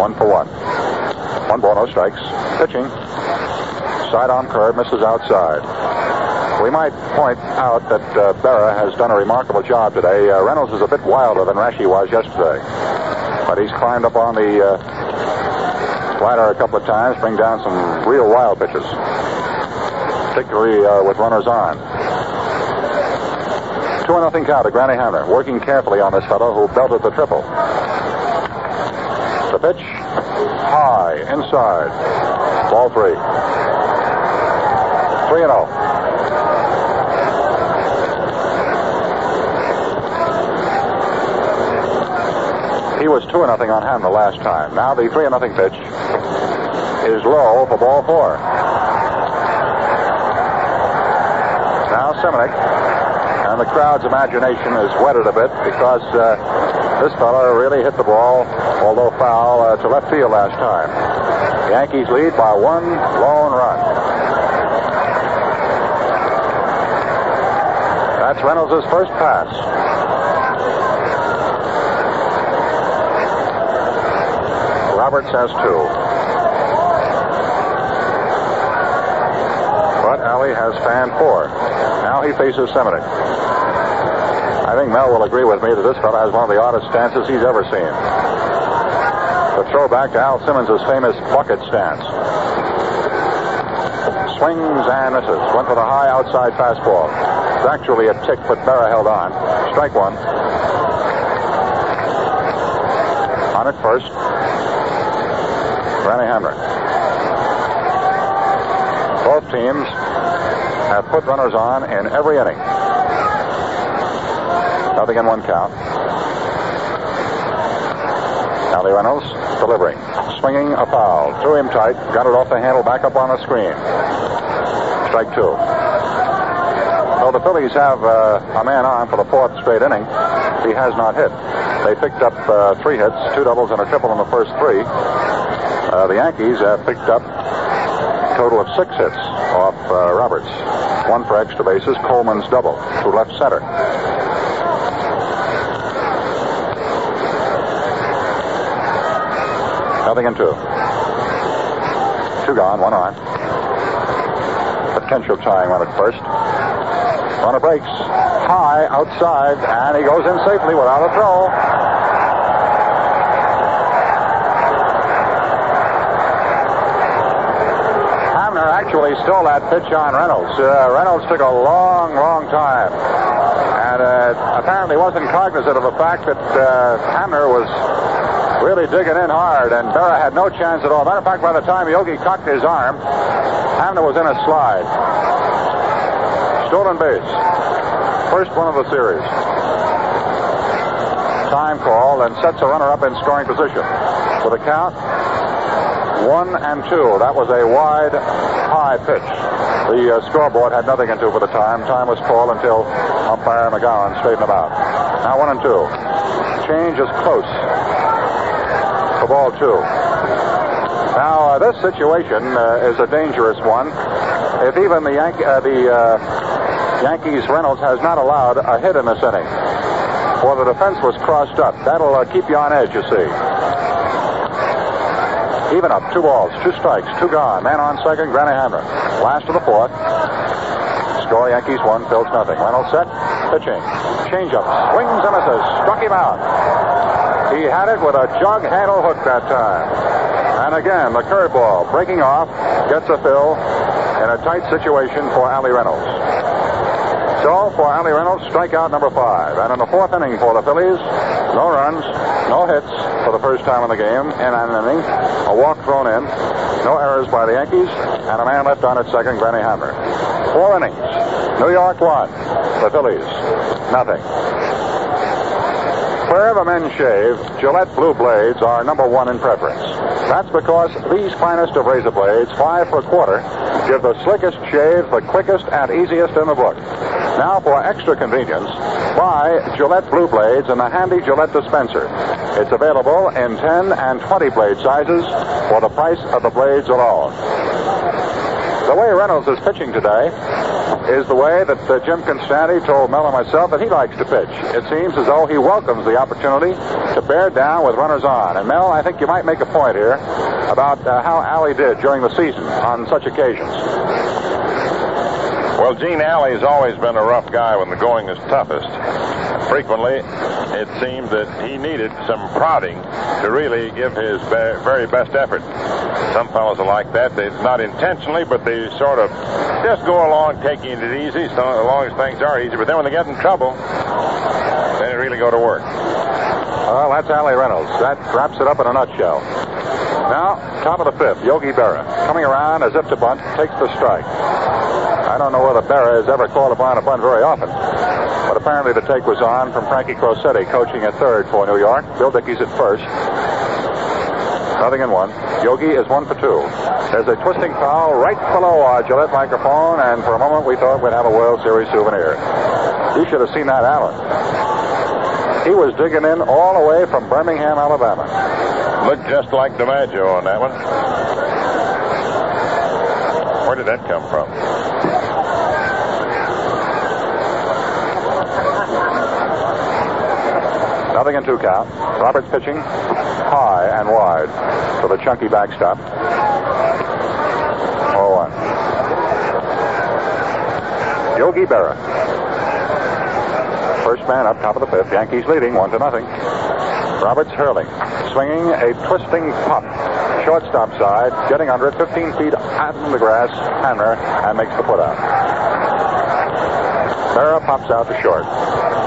One for one. One ball, no strikes. Pitching. Sidearm curve, misses outside. We might point out that uh, Berra has done a remarkable job today. Uh, Reynolds is a bit wilder than Raschi was yesterday. But he's climbed up on the uh, ladder a couple of times, bring down some real wild pitches, particularly uh, with runners on. 2 nothing count to Granny Hamner, working carefully on this fellow who belted the triple. The pitch, high, inside. Ball three. 3 and 0. He was two and nothing on the last time. Now the three and nothing pitch is low for ball four. Now Seminick, and the crowd's imagination is whetted a bit because uh, this fellow really hit the ball, although foul, uh, to left field last time. The Yankees lead by one lone run. That's Reynolds' first pass. Roberts has two. But Allie has fan four. Now he faces Seminick. I think Mel will agree with me that this fellow has one of the oddest stances he's ever seen. The throwback to Al Simmons' famous bucket stance. Swings and misses. Went for the high outside fastball. It's actually a tick, but Berra held on. Strike one. On at first. Granny Hamner. Both teams have put runners on in every inning. Nothing in one count. Allie Reynolds delivering. Swinging a foul. Threw him tight. Got it off the handle back up on the screen. Strike two. So the Phillies have uh, a man on for the fourth straight inning. He has not hit. They picked up uh, three hits, two doubles and a triple in the first three. Uh, the Yankees have picked up a total of six hits off uh, Roberts. One for extra bases, Coleman's double to left center. Nothing in two. Two gone, one on. Potential tying run at first. Runner breaks high outside, and he goes in safely without a throw. Hamner actually stole that pitch on Reynolds. Uh, Reynolds took a long, long time, and uh, apparently wasn't cognizant of the fact that uh, was really digging in hard, and Berra had no chance at all. Matter of fact, by the time Yogi cocked his arm, Hamner was in a slide. Stolen base. First one of the series. Time call and sets a runner up in scoring position. For the count, one and two. That was a wide, high pitch. The uh, scoreboard had nothing into for the time. Time was called until umpire McGowan straightened him out. Now one and two. Change is close for ball two. Now uh, this situation uh, is a dangerous one. If even the uh, the uh, Yankees Reynolds has not allowed a hit in this inning, Well, the defense was crossed up. That'll uh, keep you on edge, you see. Even up, two balls, two strikes, two gone. Man on second, Granny Hamner. Last of the fourth. Score Yankees one, Phil's nothing. Reynolds set, pitching. Changeup, swings and misses, struck him out. He had it with a jug handle hook that time. And again, the curveball breaking off gets a fill in a tight situation for Allie Reynolds. So for Allie Reynolds, strikeout number five. And in the fourth inning for the Phillies, no runs, no hits for the first time in the game in an inning. A walk thrown in, no errors by the Yankees, and a man left on at second, Granny Hamner. Four innings. New York one. The Phillies, nothing. Wherever men shave, Gillette Blue Blades are number one in preference. That's because these finest of razor blades, five for a quarter, give the slickest shave, the quickest and easiest in the book. Now, for extra convenience, buy Gillette Blue Blades in the handy Gillette dispenser. It's available in 10 and 20 blade sizes for the price of the blades alone. The way Reynolds is pitching today is the way that uh, Jim Konstanty told Mel and myself that he likes to pitch. It seems as though he welcomes the opportunity to bear down with runners on. And Mel, I think you might make a point here about uh, how Allie did during the season on such occasions. Well, Gene Allie has always been a rough guy when the going is toughest. Frequently, it seemed that he needed some prodding to really give his be- very best effort. Some fellows are like that. They not intentionally, but they sort of just go along taking it easy, so long as things are easy. But then when they get in trouble, they really go to work. Well, that's Allie Reynolds. That wraps it up in a nutshell. Now, top of the fifth, Yogi Berra. Coming around as if to bunt, takes the strike. I don't know whether Berra has ever called upon a bunt very often. Apparently the take was on from Frankie Crosetti, coaching at third for New York. Bill Dickey's at first. Nothing in one. Yogi is one for two. There's a twisting foul right below our Gillette microphone, and for a moment we thought we'd have a World Series souvenir. You should have seen that, Allen. He was digging in all the way from Birmingham, Alabama. Looked just like DiMaggio on that one. Where did that come from? Nothing in two count. Roberts pitching high and wide for the chunky backstop. 4 1. Yogi Berra. First man up, top of the fifth. Yankees leading one to nothing. Roberts hurling, swinging a twisting pop. Shortstop side, getting under it, 15 feet out in the grass. Hamner and makes the put out. Berra pops out to short.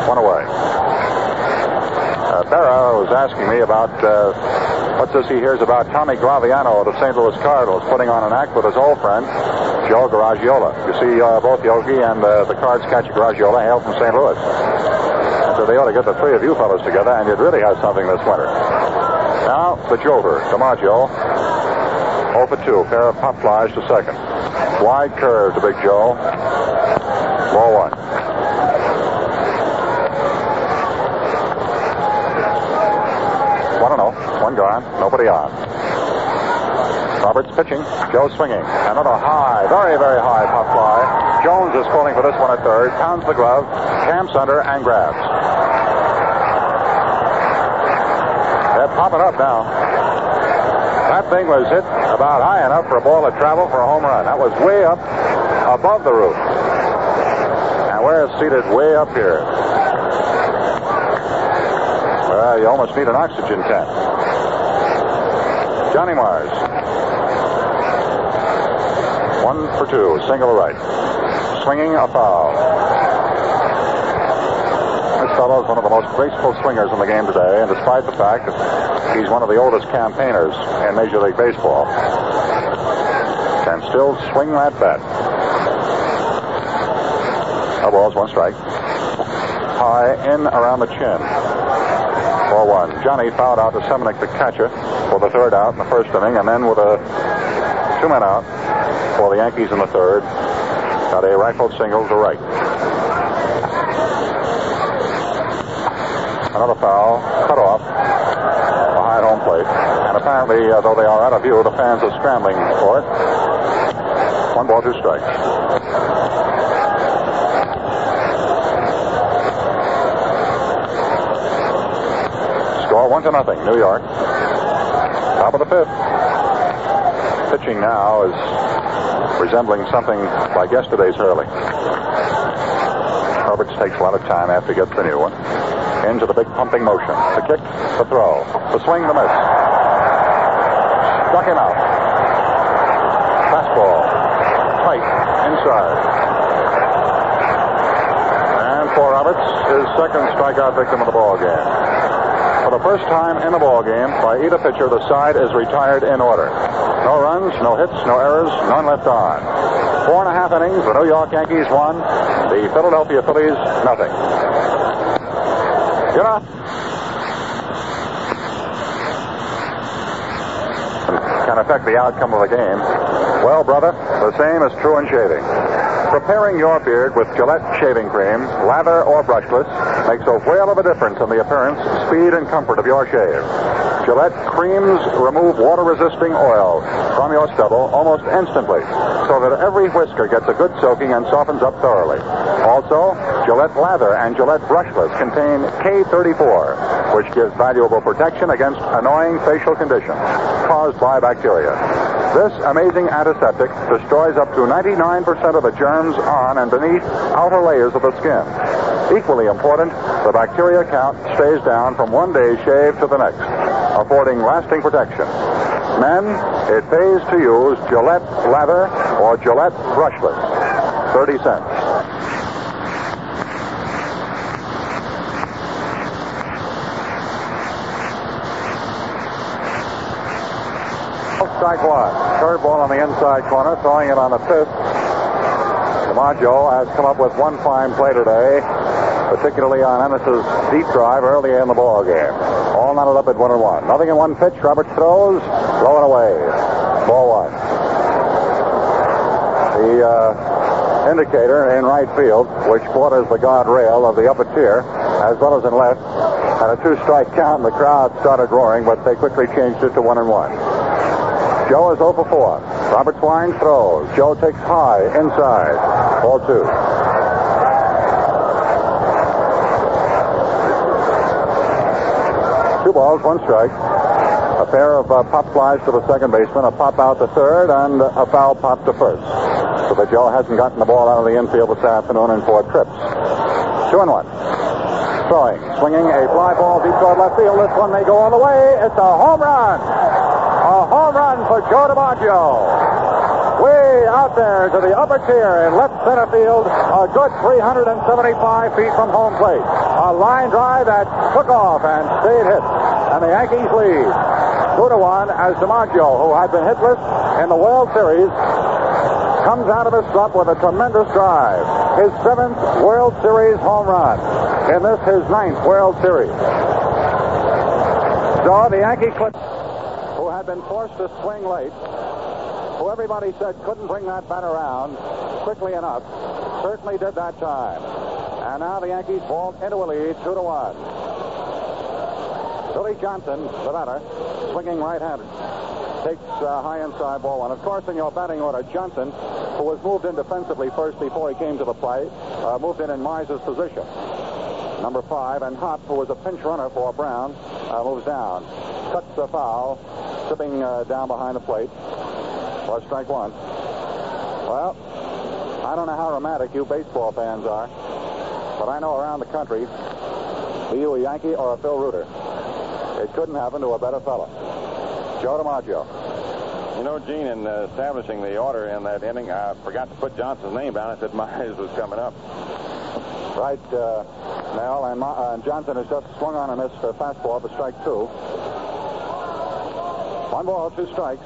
One away. Uh, was asking me about uh, what's this he hears about Tommy Glaviano of the St. Louis Cardinals putting on an act with his old friend, Joe Garagiola. You see, uh, both Yogi and uh, the Cards catcher Garagiola hail from St. Louis. So they ought to get the three of you fellows together, and you'd really have something this winter. Now, the Jolter, DiMaggio. 0 for 2. Pair of pop flies to second. Wide curve to Big Joe. Ball. One and oh. Nobody on. Roberts pitching. Joe swinging. Another high, very, very high pop fly. Jones is calling for this one at third. Pounds the glove. Camps under and grabs. They're popping up now. That thing was hit about high enough for a ball to travel for a home run. That was way up above the roof. And we're seated way up here. Well, you almost need an oxygen tank. Johnny Mize. One for two, single right. Swinging a foul. This fellow is one of the most graceful swingers in the game today, and despite the fact that he's one of the oldest campaigners in Major League Baseball, can still swing that bat. No balls, one strike. High in around the chin. Ball one. Johnny fouled out to Seminick, the catcher, for the third out in the first inning, and then with a two men out for the Yankees in the third, got a rifled single to right. Another foul, cut off behind home plate. And apparently, uh, though they are out of view, the fans are scrambling for it. One ball, two strikes. Score one to nothing, New York. Top of the fifth. Pitching now is resembling something like yesterday's Hurley. Roberts takes a lot of time after he gets the new one. Into the big pumping motion. The kick, the throw, the swing, the miss. Struck him out. Fastball. Tight. Inside. And for Roberts, his second strikeout victim of the ball game. For the first time in the ball game, by either pitcher, the side is retired in order. No runs, no hits, no errors, none left on. Four and a half innings, the New York Yankees won. The Philadelphia Phillies, nothing. You know, can affect the outcome of the game. Well, brother, the same is true in shaving. Preparing your beard with Gillette shaving cream, lather or brushless, makes a whale of a difference in the appearance, speed, and comfort of your shave. Gillette creams remove water-resisting oil from your stubble almost instantly, so that every whisker gets a good soaking and softens up thoroughly. Also, Gillette lather and Gillette brushless contain K34, which gives valuable protection against annoying facial conditions caused by bacteria. This amazing antiseptic destroys up to 99% of the germs on and beneath outer layers of the skin. Equally important, the bacteria count stays down from one day's shave to the next, affording lasting protection. Men, it pays to use Gillette Lather or Gillette Brushless. 30 cents. Strike one. Curveball on the inside corner, throwing it on the fifth. DiMaggio has come up with one fine play today, particularly on Ennis's deep drive early in the ball game. All knotted up at one and one. Nothing in one pitch. Roberts throws, blowing away. Ball one. The uh, indicator in right field, which borders the guard rail of the upper tier, as well as in left, had a two-strike count, and the crowd started roaring, but they quickly changed it to one and one. Joe is 0 for 4. Roberts winds, throws. Joe takes high, inside. Ball two. Two balls, one strike. A pair of uh, pop flies to the second baseman, a pop out to third, and a foul pop to first. So that Joe hasn't gotten the ball out of the infield this afternoon in four trips. Two and one. Throwing, swinging a fly ball deep toward left field. This one may go all the way. It's a home run. A home run for Joe DiMaggio. Out there to the upper tier in left center field, a good 375 feet from home plate. A line drive that took off and stayed hit. And the Yankees lead. Two to one as DiMaggio, who had been hitless in the World Series, comes out of his slump with a tremendous drive. his seventh World Series home run. And this, his ninth World Series. So the Yankee clip, who had been forced to swing late, who everybody said couldn't bring that bat around quickly enough, certainly did that time. And now the Yankees fall into a lead, two to one. Billy Johnson, the batter, swinging right-handed, takes uh, high inside ball one. Of course, in your batting order, Johnson, who was moved in defensively first before he came to the plate, uh, moved in in Mize's position. Number five, and Hopp, who was a pinch runner for Brown, uh, moves down, cuts the foul, slipping uh, down behind the plate for strike one. Well, I don't know how romantic you baseball fans are, but I know around the country, be you a Yankee or a Phil Ruder, it couldn't happen to a better fellow. Joe DiMaggio. You know, Gene, in uh, establishing the order in that inning, I forgot to put Johnson's name down. I said Mize was coming up. Right, uh, Mel, and, Ma- uh, Johnson has just swung on and missed a fastball for strike two. One ball, two strikes.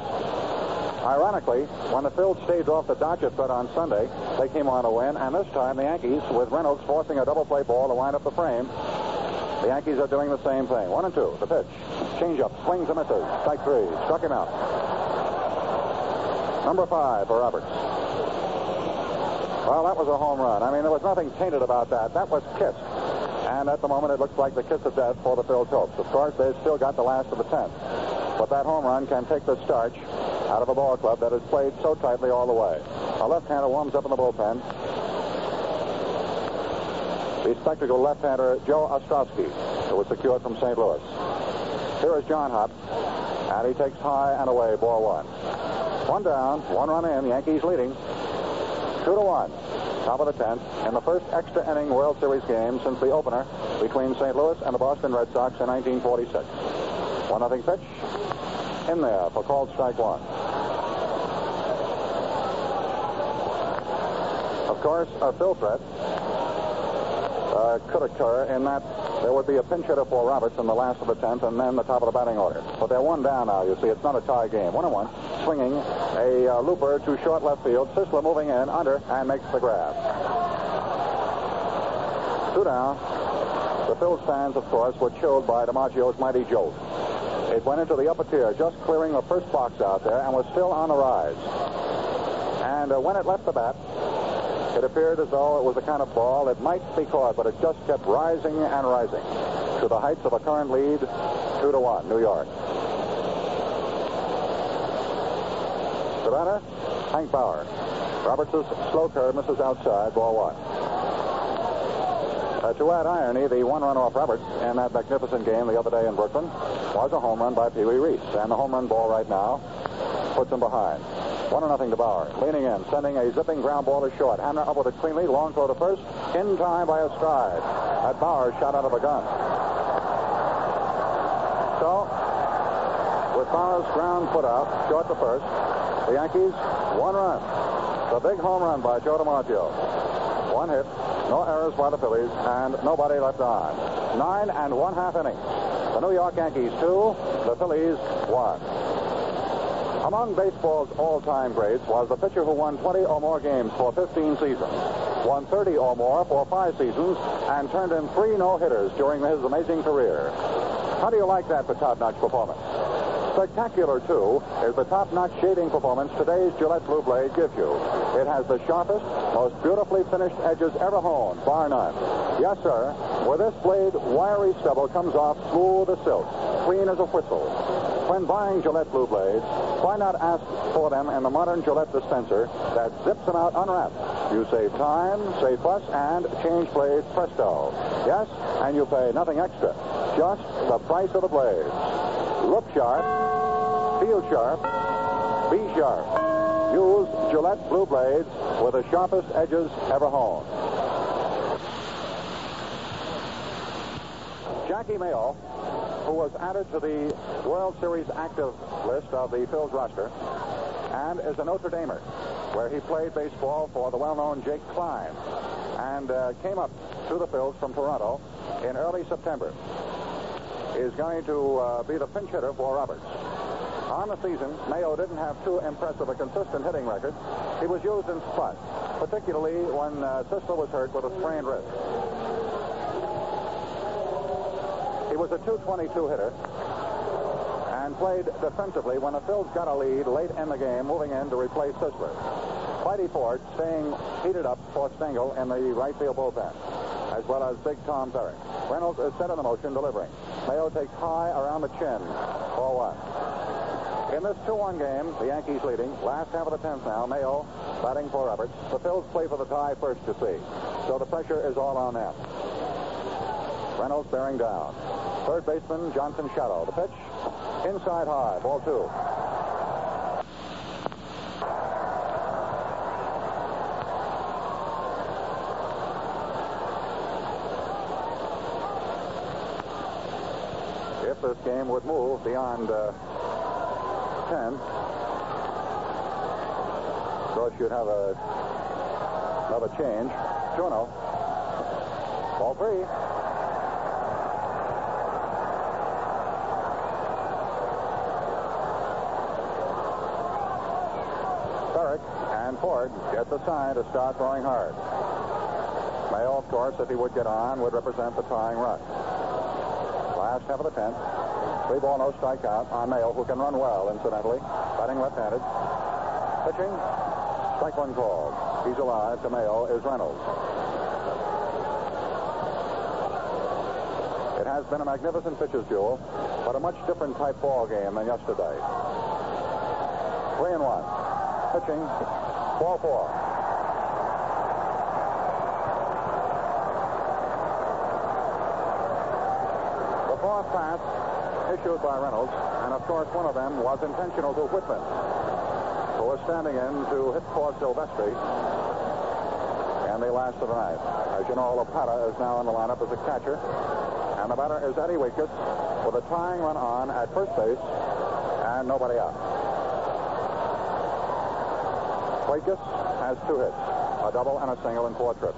Ironically, when the Phils stayed off the Dodger threat on Sunday, they came on to win, and this time the Yankees, with Reynolds forcing a double play ball to wind up the frame, the Yankees are doing the same thing. One and two, the pitch. Change up, swings and misses. Strike three, struck him out. Number five for Roberts. Well, that was a home run. I mean, there was nothing tainted about that. That was kissed. And at the moment, it looks like the kiss of death for the Phil Topes. Of course, they've still got the last of the tenth. But that home run can take the starch out of a ball club that has played so tightly all the way. A left-hander warms up in the bullpen. The spectacle left-hander Joe Ostrowski, who was secured from St. Louis. Here is John Hopp, and he takes high and away, ball one. One down, one run in, Yankees leading. Two to one. Top of the tenth in the first extra inning World Series game since the opener between St. Louis and the Boston Red Sox in 1946. One nothing pitch in there for called strike one. Of course, a fill threat uh, could occur in that there would be a pinch hitter for Roberts in the last of the tenth, and then the top of the batting order. But they're one down now. You see, it's not a tie game. One and one, swinging a uh, looper to short left field. Sisler moving in under and makes the grab. Two down. The Phil's fans, of course, were chilled by DiMaggio's mighty jolt. It went into the upper tier, just clearing the first box out there, and was still on the rise. And uh, when it left the bat, it appeared as though it was the kind of ball that might be caught, but it just kept rising and rising to the heights of a current lead, two to one, New York. The batter, Hank Bauer. Roberts' slow curve misses outside, ball one. Uh, to add irony, the one run off Roberts in that magnificent game the other day in Brooklyn was a home run by Pee Wee Reese. And the home run ball right now puts him behind. One to nothing to Bauer. Leaning in, sending a zipping ground ball to short. Hamner up with it cleanly. Long throw to first. In time by a stride. That Bauer shot out of a gun. So, with Bauer's ground put out, short to first, the Yankees, one run. The big home run by Joe DiMaggio. One hit, no errors by the Phillies, and nobody left on. Nine and one half innings. The New York Yankees two, the Phillies one. Among baseball's all-time greats was the pitcher who won 20 or more games for 15 seasons, won 30 or more for five seasons, and turned in three no-hitters during his amazing career. How do you like that for Todd Notch performance? Spectacular, too, is the top-notch shaving performance today's Gillette Blue Blade gives you. It has the sharpest, most beautifully finished edges ever honed, bar none. Yes, sir, with this blade, wiry stubble comes off smooth as silk, clean as a whistle. When buying Gillette Blue Blades, why not ask for them in the modern Gillette dispenser that zips them out unwrapped? You save time, save fuss, and change blades presto. Yes, and you pay nothing extra, just the price of the blades. Look sharp, feel sharp, be sharp. Use Gillette Blue Blades with the sharpest edges ever honed. Jackie Mayo, who was added to the World Series active list of the Phil's roster, and is a Notre Damer, where he played baseball for the well-known Jake Kline, and uh, came up to the Phils from Toronto in early September. Is going to uh, be the pinch hitter for Roberts. On the season, Mayo didn't have too impressive a consistent hitting record. He was used in spots, particularly when uh, Sisler was hurt with a sprained wrist. He was a 222 hitter and played defensively when the Phils got a lead late in the game, moving in to replace Sisler. Whitey Ford staying heated up for Stengel in the right field bullpen, as well as Big Tom Ferrick. Reynolds is set in the motion, delivering. Mayo takes high around the chin for one. In this 2-1 game, the Yankees leading. Last half of the 10th now. Mayo batting for Roberts. The Phils play for the tie first to see. So the pressure is all on them. Reynolds bearing down. Third baseman Johnson Shadow. The pitch inside high. Ball two. This game would move beyond uh, 10, so you'd have a another change. 2 0. Ball three. And Ford get the sign to start throwing hard. Mayo, of course, if he would get on, would represent the tying run. Last half of the 10th. Three ball, no strikeout Mayo, who can run well, incidentally. Batting left-handed. Pitching. Strike one called. He's alive. To Mayo is Reynolds. It has been a magnificent pitcher's duel, but a much different type ball game than yesterday. Three and one. Pitching. Ball four. Fourth pass issued by Reynolds, and of course one of them was intentional to Whitman, who was standing in to hit for Silvestri, and they last night. As you know, Lopata is now in the lineup as a catcher, and the batter is Eddie Waitkus with a tying run on at first base and nobody out. Waitkus has two hits, a double and a single in four trips.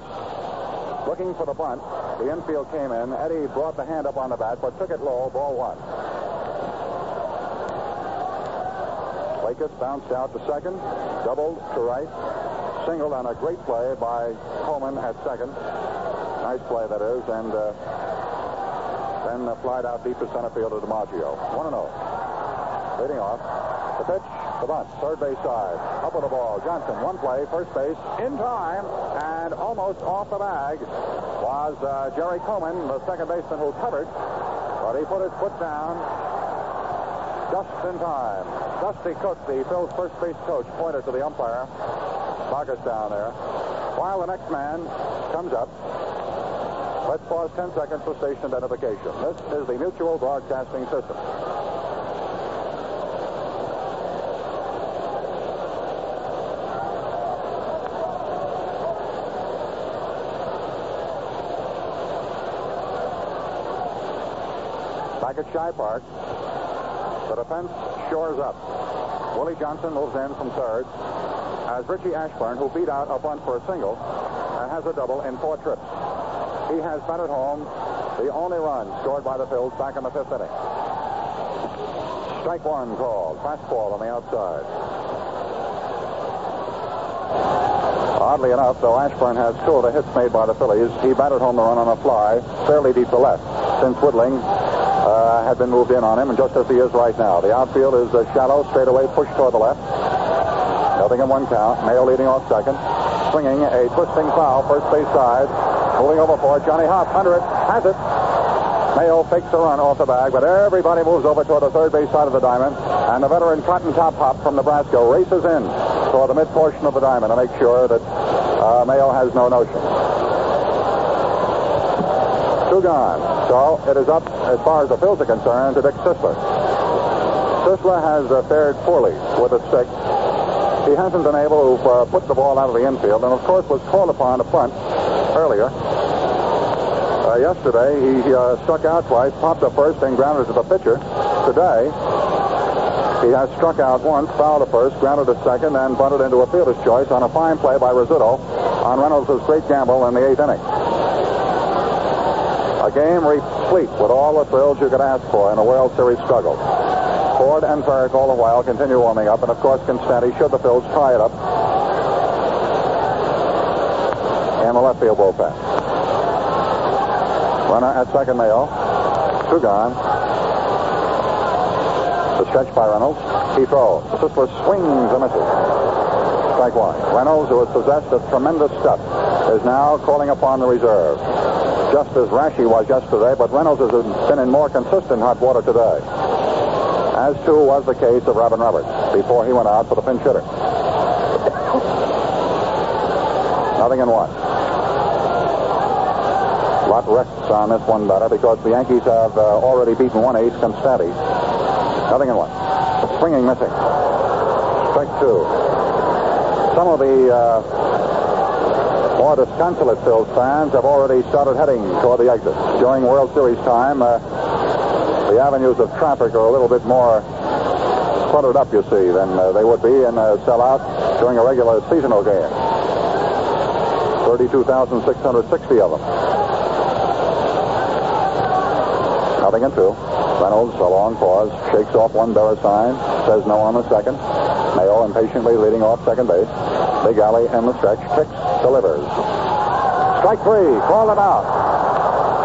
Looking for the bunt, the infield came in. Eddie brought the hand up on the bat, but took it low, ball one. Lakers bounced out to second, doubled to right, singled on a great play by Coleman at second. Nice play, that is, and uh, then uh, flied out deep to center field to DiMaggio. 1 0. Leading off. The pitch, the bunt, third base side. Up with the ball. Johnson, one play, first base, in time, and almost off the bag was uh, Jerry Coleman, the second baseman who covered, but he put his foot down just in time. Dusty Cooke, the Phil's first base coach, pointed to the umpire, Marcus down there, while the next man comes up. Let's pause 10 seconds for station identification. This is the Mutual Broadcasting System. Back at Shibe Park, the defense shores up. Willie Johnson moves in from third as Richie Ashburn, who beat out a bunt for a single and has a double in four trips. He has batted home the only run scored by the Phils back in the fifth inning. Strike one called. Fastball on the outside. Oddly enough, though Ashburn has two of the hits made by the Phillies, he batted home the run on a fly fairly deep to left since Woodling uh, had been moved in on him, and just as he is right now. The outfield is uh, shallow, straight away, pushed toward the left. Nothing in one count. Mayo leading off second. Swinging a twisting foul, first base side. Moving over for it. Johnny Hopp under it. Has it. Mayo fakes the run off the bag, but everybody moves over toward the third base side of the diamond. And the veteran Cotton Top Hopp from Nebraska races in toward the mid portion of the diamond to make sure that uh, Mayo has no notion. Two gone. So it is up, as far as the Phils are concerned, to Dick Sisler. Sisler has uh, fared poorly with a stick. He hasn't been able to uh, put the ball out of the infield, and of course was called upon to punt earlier. Uh, yesterday, he uh, struck out twice, popped up first, and grounded to the pitcher. Today, he has struck out once, fouled a first, grounded a second, and bunted into a fielder's choice on a fine play by Rizzuto on Reynolds' great gamble in the eighth inning. Game replete with all the thrills you could ask for in a World Series struggle. Ford and Ferrick all the while continue warming up, and of course Konstanty, should the Phils tie it up. in the left field bullpen. Runner at second, Mayo. Two gone. The stretch by Reynolds. He throws. Sisler swings and misses. Strike one. Reynolds, who is possessed of tremendous stuff, is now calling upon the reserve. Just as Raschi was yesterday, but Reynolds has been in more consistent hot water today. As too was the case of Robin Roberts before he went out for the pinch hitter. Nothing in one. Lot rests on this one better because the Yankees have uh, already beaten one ace, Konstanty. Nothing in one. Swinging missing. Strike two. Some of the uh, more disconsolate Phil's fans have already started heading toward the exit. During World Series time, uh, the avenues of traffic are a little bit more cluttered up, you see, than uh, they would be in a sellout during a regular seasonal game. 32,660 of them. Nothing in two. Reynolds, a long pause, shakes off one Berra sign, says no on the second. Mayo impatiently leading off second base. Big Allie in the stretch, kicks, delivers. Strike three, call him out.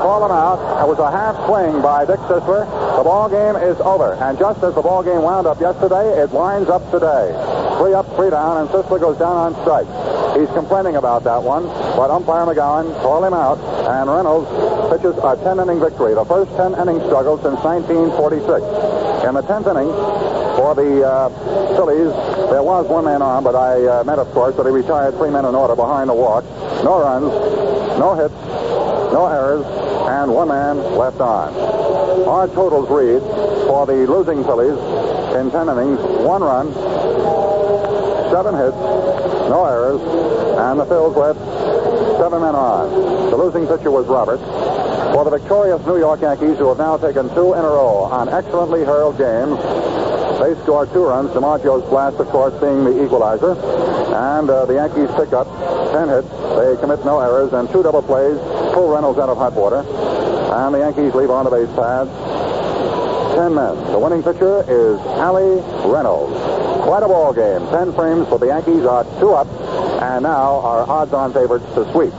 Call him out. It was a half swing by Dick Sisler. The ball game is over. And just as the ball game wound up yesterday, it winds up today. Three up, three down, and Sisler goes down on strike. He's complaining about that one, but umpire McGowan called him out, and Reynolds pitches a 10-inning victory, the first 10-inning struggle since 1946. In the 10th inning, for the uh, Phillies, there was one man on, but I uh, meant, of course, that he retired three men in order behind the walk. No runs, no hits, no errors, and one man left on. Our totals read for the losing Phillies in 10 innings, one run, seven hits, no errors, and the Phils left seven men on. The losing pitcher was Roberts. For the victorious New York Yankees, who have now taken two in a row on excellently hurled games, they score two runs, DiMaggio's blast, of course, being the equalizer. And uh, the Yankees pick up 10 hits. They commit no errors and two double plays, pull Reynolds out of hot water. And the Yankees leave on the base pads 10 men. The winning pitcher is Allie Reynolds. Quite a ball game. 10 frames for the Yankees are two up and now are odds-on favorites to sweep.